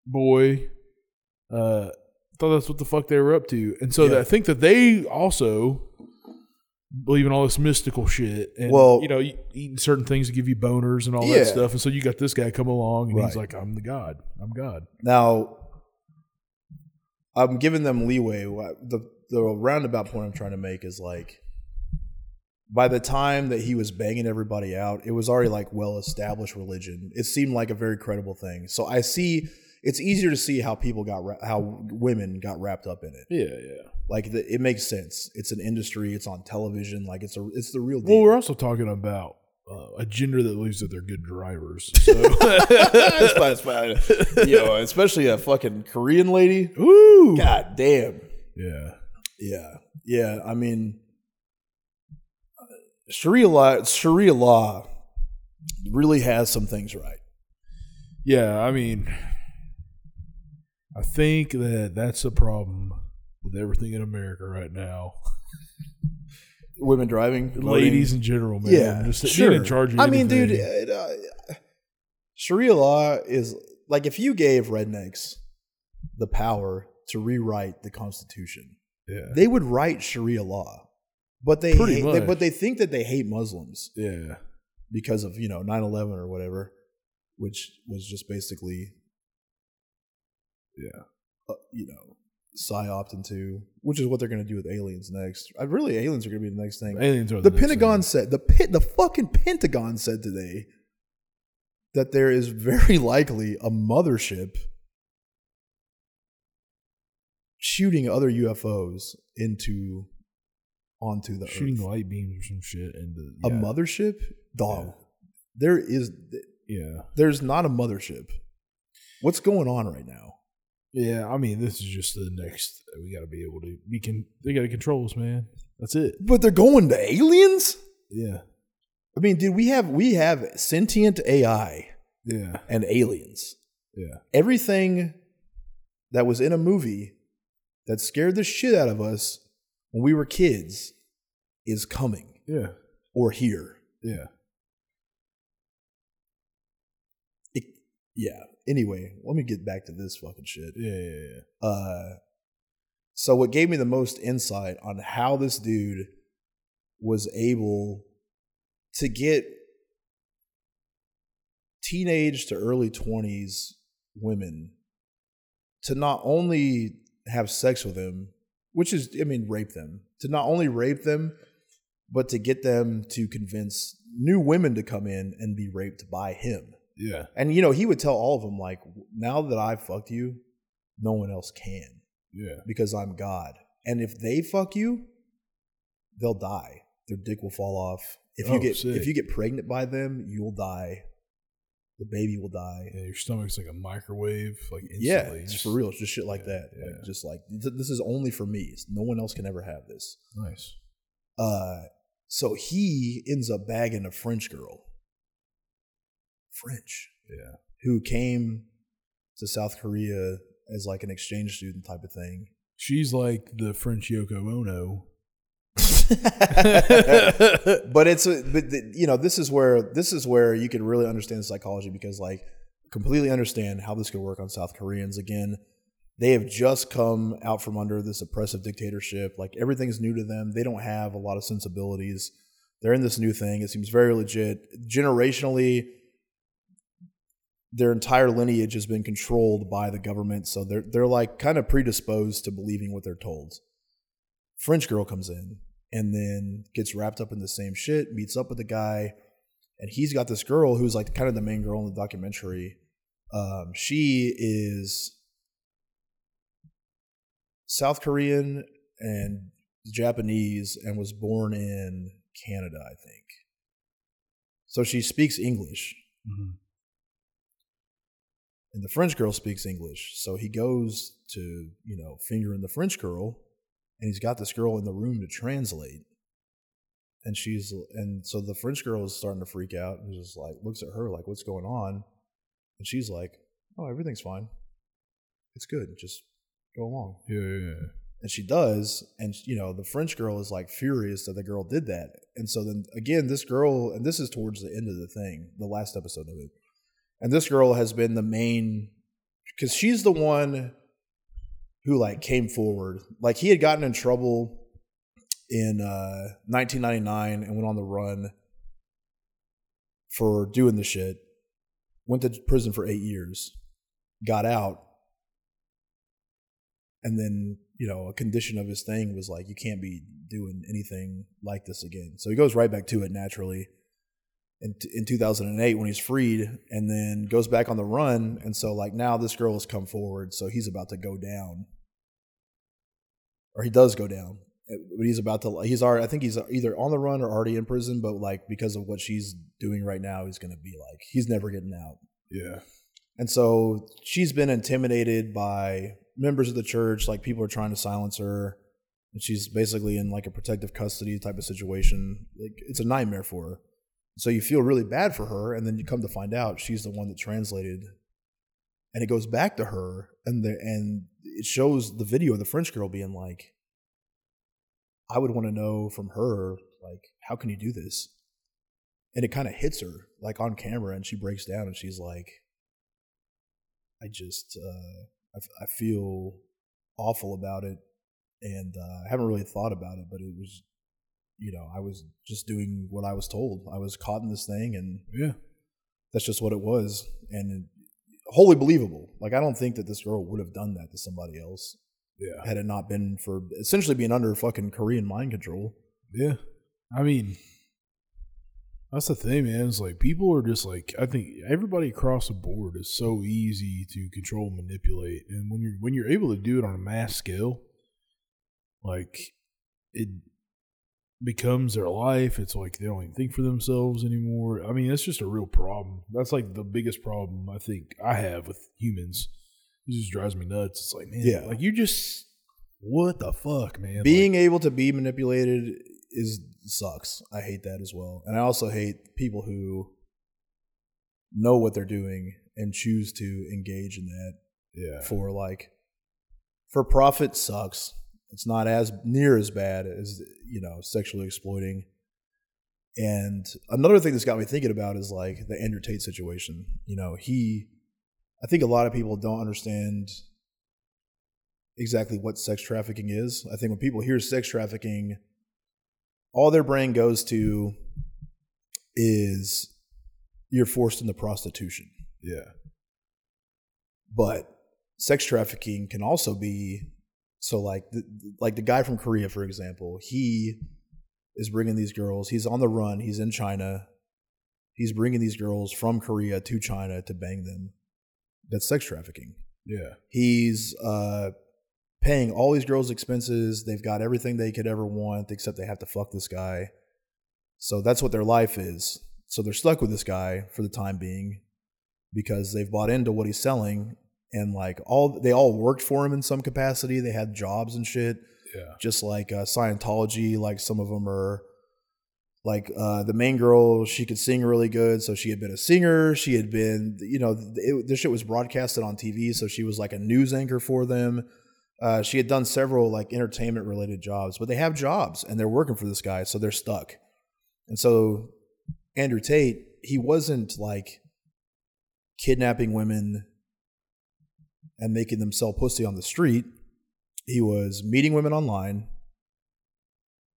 boy, uh, thought that's what the fuck they were up to. And so, Yeah. I think that they also believe in all this mystical shit and Well- you know eating certain things to give you boners and all Yeah. that stuff and so you got this guy come along and he's like i'm the god i'm god Now, I'm giving them leeway. The the roundabout point I'm trying to make is like, by the time that he was banging everybody out, it was already like well established religion. It seemed like a very credible thing. So I see. It's easier to see how people got wra- how women got wrapped up in it. yeah yeah Like the, it makes sense. It's an industry. It's on television. Like it's a it's the real deal. well we're also talking about uh, a gender that believes that they're good drivers (laughs) so That's fine, fine. Yo, (laughs) especially a fucking Korean lady. Ooh. God damn. yeah Yeah, yeah. I mean, Sharia law, Sharia law really has some things right. yeah i mean i think that that's a problem with everything in america right now (laughs) Women driving, voting. ladies in general man yeah, just sure. in charge of I mean, dude, anything. uh, Sharia law is like if you gave rednecks the power to rewrite the Constitution, yeah they would write Sharia law. But they, hate, much. but they think that they hate Muslims yeah because of you know 9-11 or whatever, which was just basically yeah uh, you know, psyoped into, which is what they're going to do with aliens next. I really, aliens are going to be the next thing. aliens are The next Pentagon thing. said the pit, the fucking Pentagon said today that there is very (laughs) likely a mothership shooting other UFOs into onto the shooting Earth. light beams or some shit and the, A mothership, dog. Yeah. There is, yeah there's not a mothership. What's going on right now? Yeah, I mean, this is just the next. We got to be able to. We can. They got to control us, man. That's it. But they're going to aliens. Yeah, I mean, dude, we have we have sentient AI yeah, and aliens. yeah. Everything that was in a movie that scared the shit out of us when we were kids is coming Yeah, or here. yeah. It, yeah. Anyway, let me get back to this fucking shit. Yeah, yeah, yeah. Uh, so what gave me the most insight on how this dude was able to get teenage to early 20s women to not only have sex with him, which is, I mean, rape them, to not only rape them, but to get them to convince new women to come in and be raped by him. Yeah, And, you know, he would tell all of them, like, now that I fucked you, no one else can yeah. because I'm God. And if they fuck you, they'll die. Their dick will fall off. If you Oh, get sick. if you get pregnant by them, you'll die. The baby will die. Yeah, your stomach's like a microwave, like instantly. Yeah, just for real, it's just shit like Yeah, that. Like, just like th- this is only for me. No one else can ever have this. Nice. Uh, so he ends up bagging a French girl, French, Yeah. who came to South Korea as like an exchange student type of thing. She's like the French Yoko Ono. (laughs) but it's but the, you know this is where this is where you can really understand psychology because like completely understand how this could work on South Koreans again. They have just come out from under this oppressive dictatorship. Like everything's new to them. They don't have a lot of sensibilities. They're in this new thing. It seems very legit. Generationally, their entire lineage has been controlled by the government, so they're they're like kind of predisposed to believing what they're told. French girl comes in and then gets wrapped up in the same shit, meets up with the guy, and he's got this girl who's like kind of the main girl in the documentary. Um, she is South Korean and Japanese and was born in Canada, I think. So she speaks English Mhm. and the French girl speaks English. So he goes to, you know, fingering the French girl, and he's got this girl in the room to translate. And she's, and so the French girl is starting to freak out and just like looks at her like, what's going on? And she's like, oh, everything's fine. It's good. Just go along. Yeah, yeah, yeah. And she does. And, you know, the French girl is like furious that the girl did that. And so then again, this girl, and this is towards the end of the thing, the last episode of it. And this girl has been the main, because she's the one who like came forward. Like he had gotten in trouble in uh, 1999 and went on the run for doing the shit. Went to prison for eight years, got out, and then you know a condition of his thing was like you can't be doing anything like this again. So he goes right back to it naturally. In, in 2008 when he's freed and then goes back on the run. And so like now this girl has come forward so he's about to go down. Or he does go down eh, but he's about to he's already i think he's either on the run or already in prison but like because of what she's doing right now he's going to be like he's never getting out. Yeah. and so she's been intimidated by members of the church like people are trying to silence her. And she's basically in like a protective custody type of situation. Like it's a nightmare for her so you feel really bad for her and then you come to find out she's the one that translated and it goes back to her and the and it shows the video of the french girl being like i would want to know from her like how can you do this? And it kind of hits her like on camera and she breaks down and she's like i just uh i, f- I feel awful about it and uh, i haven't really thought about it but it was you know i was just doing what i was told i was caught in this thing and Yeah. that's just what it was and it, wholly believable like i don't think that this girl would have done that to somebody else Yeah. had it not been for essentially being under fucking korean mind control Yeah. I mean, that's the thing, man. It's like people are just like I think everybody across the board is so easy to control, and manipulate, and when you're when you're able to do it on a mass scale, like it becomes their life. It's like they don't even think for themselves anymore. I mean, that's just a real problem. That's like the biggest problem I think I have with humans. It just drives me nuts. It's like, man, Yeah. like you just what the fuck, man? being able to be manipulated is sucks i hate that as well and i also hate people who know what they're doing and choose to engage in that yeah, for like for profit sucks it's not as near as bad as you know sexually exploiting. And another thing that's got me thinking about is like the andrew tate situation. You know he i think a lot of people don't understand exactly what sex trafficking is. I think when people hear sex trafficking all their brain goes to is you're forced into prostitution. Yeah. but sex trafficking can also be so like the, like the guy from Korea for example he is bringing these girls he's on the run he's in China. He's bringing these girls from Korea to China to bang them. That's sex trafficking. Yeah. he's uh paying all these girls expenses. They've got everything they could ever want except they have to fuck this guy. So that's what their life is. So they're stuck with this guy for the time being because they've bought into what he's selling and like all they all worked for him in some capacity. They had jobs and shit. Yeah. Just like uh, Scientology, like some of them are like uh, the main girl. She could sing really good, so she had been a singer. She had been, you know, it, this shit was broadcasted on TV, so she was like a news anchor for them. Uh, she had done several like entertainment related jobs, but they have jobs and they're working for this guy, so they're stuck. And so Andrew Tate, he wasn't like kidnapping women and making them sell pussy on the street. He was meeting women online,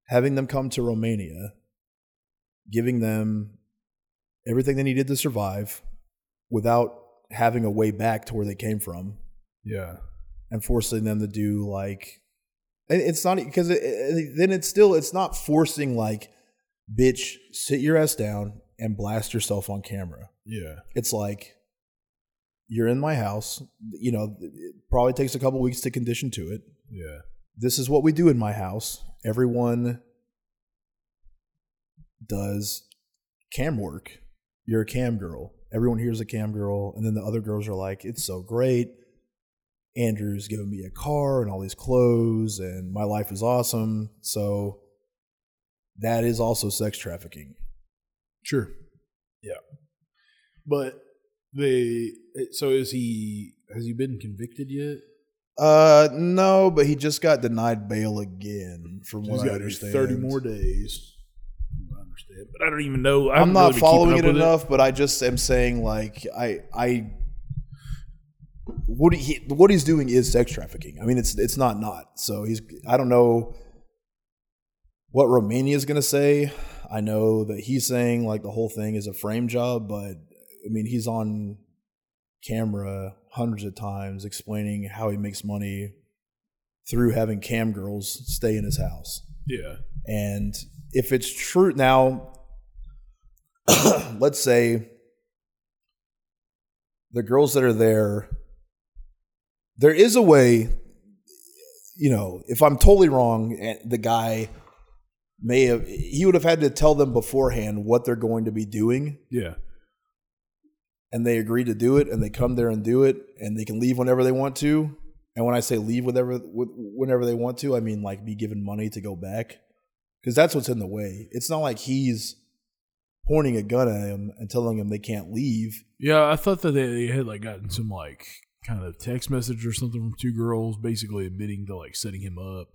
having them come to Romania, giving them everything they needed to survive without having a way back to where they came from Yeah. and forcing them to do like it's not because it, it- then it's still it's not forcing like bitch sit your ass down and blast yourself on camera Yeah. it's like you're in my house you know it probably takes a couple weeks to condition to it. Yeah. this is what we do in my house. Everyone does cam work. You're a cam girl. Everyone here's a cam girl and then the other girls are like it's so great. Andrew's giving me a car and all these clothes and my life is awesome. So that is also sex trafficking. Sure. Yeah. But they so is he has he been convicted yet? uh no but he just got denied bail again from He's what i understand thirty more days. I understand, but I don't even know. I I'm haven't really following it enough, but I just am saying like I I what he what he's doing is sex trafficking. I mean, it's it's not not. So he's I don't know what Romania is going to say. I know that he's saying like the whole thing is a frame job, but I mean he's on camera hundreds of times explaining how he makes money through having cam girls stay in his house. Yeah. And if it's true now, (clears throat) let's say the girls that are there, there is a way, you know, if I'm totally wrong, eh, the guy may have, he would have had to tell them beforehand what they're going to be doing, Yeah. And they agree to do it, and they come there and do it, and they can leave whenever they want to. And when I say leave whenever whenever they want to, I mean like be given money to go back, because that's what's in the way. It's not like he's pointing a gun at him and telling him they can't leave. Yeah, I thought that they, they had like gotten some like kind of text message or something from two girls, basically admitting to like setting him up.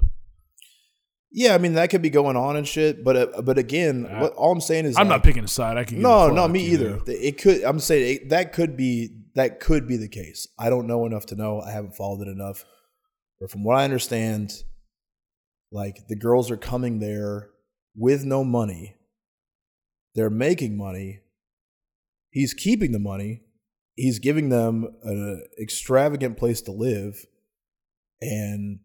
Yeah, I mean that could be going on and shit, but uh, but again, I- what, all I'm saying is I'm like- not picking a side. I can No, no, me you either. It could. I'm saying it, that could be that could be the case. I don't know enough to know. I haven't followed it enough. But from what I understand, like the girls are coming there with no money. They're making money. He's keeping the money. He's giving them an extravagant place to live, and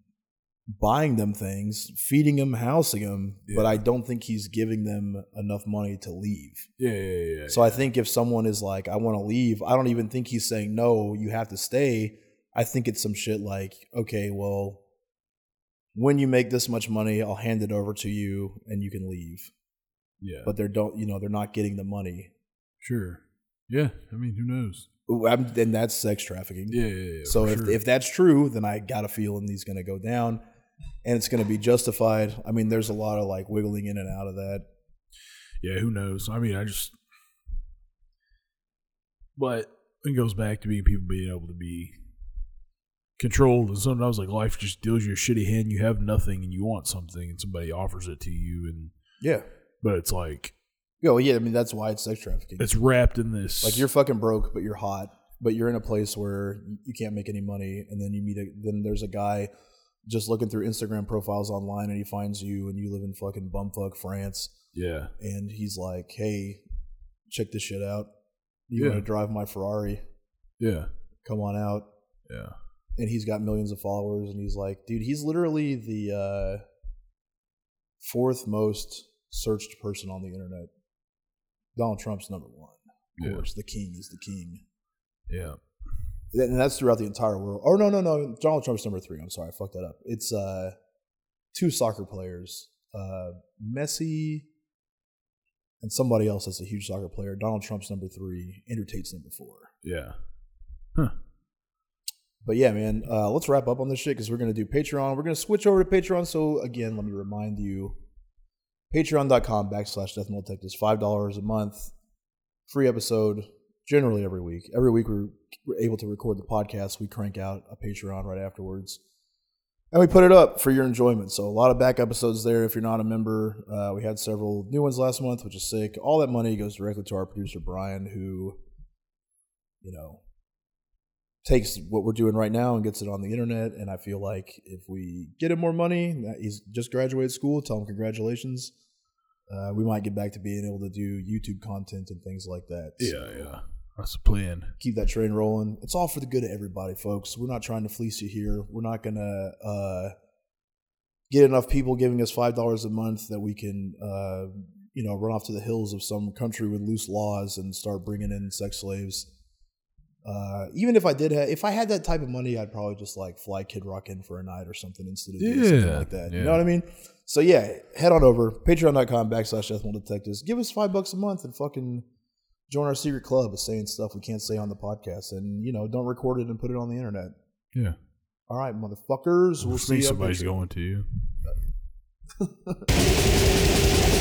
buying them things, feeding them, housing them. But I don't think he's giving them enough money to leave. Yeah, yeah, yeah. So I think if someone is like, I want to leave, I don't even think he's saying, no, you have to stay. I think it's some shit like, okay, well, when you make this much money, I'll hand it over to you and you can leave. yeah, But they're don't, you know, they're not getting the money. sure. Yeah, I mean, who knows? I'm, and that's sex trafficking. Yeah, yeah, yeah. so if, sure. if that's true, then I got a feeling he's going to go down and it's going to be justified. I mean, there's a lot of like wiggling in and out of that. yeah, who knows? I mean, I just, but it goes back to being people being able to be controlled, and sometimes like life just deals you a shitty hand. You have nothing, and you want something, and somebody offers it to you, and Yeah. but it's like Yeah, well, yeah, I mean, that's why it's sex trafficking. it's wrapped in this. Like you're fucking broke, but you're hot, but you're in a place where you can't make any money, and then you meet a then there's a guy just looking through Instagram profiles online, and he finds you, and you live in fucking bumfuck France, yeah, and he's like, "Hey, check this shit out. You Yeah. want to drive my Ferrari? yeah, Come on out." yeah, And he's got millions of followers, and he's like, "Dude, he's literally the uh, fourth most searched person on the internet. Donald Trump's number one. Of Yeah. course, the king is the king." yeah. And that's throughout the entire world. Oh no, no, no! Donald Trump's number three. I'm sorry, I fucked that up. It's uh, two soccer players, uh, Messi, and somebody else that's a huge soccer player. Donald Trump's number three. Andrew Tate's number four. Yeah. Huh. But yeah, man, uh, let's wrap up on this shit because we're gonna do Patreon. We're gonna switch over to Patreon. So again, let me remind you, patreon.com backslash Death Metal Detectives, five dollars a month, free episode, generally every week. Every week we're, able to record the podcast. We crank out a Patreon right afterwards. And we put it up for your enjoyment. So a lot of back episodes there. If you're not a member, uh, we had several new ones last month, which is sick. All that money goes directly to our producer Brian, who, you know, takes what we're doing right now and gets it on the internet. And I feel like if we get him more money, he's just graduated school, tell him congratulations. Uh, we might get back to being able to do YouTube content and things like that. Yeah, yeah. That's the plan. Keep that train rolling. It's all for the good of everybody, folks. We're not trying to fleece you here. We're not gonna uh, get enough people giving us five dollars a month that we can, uh, you know, run off to the hills of some country with loose laws and start bringing in sex slaves. Uh, even if I did, ha- if I had that type of money, I'd probably just like fly Kid Rock in for a night or something instead of doing something Yeah, like that. You know what I mean? So yeah, head on over patreon.com backslash Death Metal Detectives. Give us five bucks a month and fucking join our secret club of saying stuff we can't say on the podcast, and you know, don't record it and put it on the internet. Yeah. All right, motherfuckers. We'll I see you. somebody's going to you. (laughs)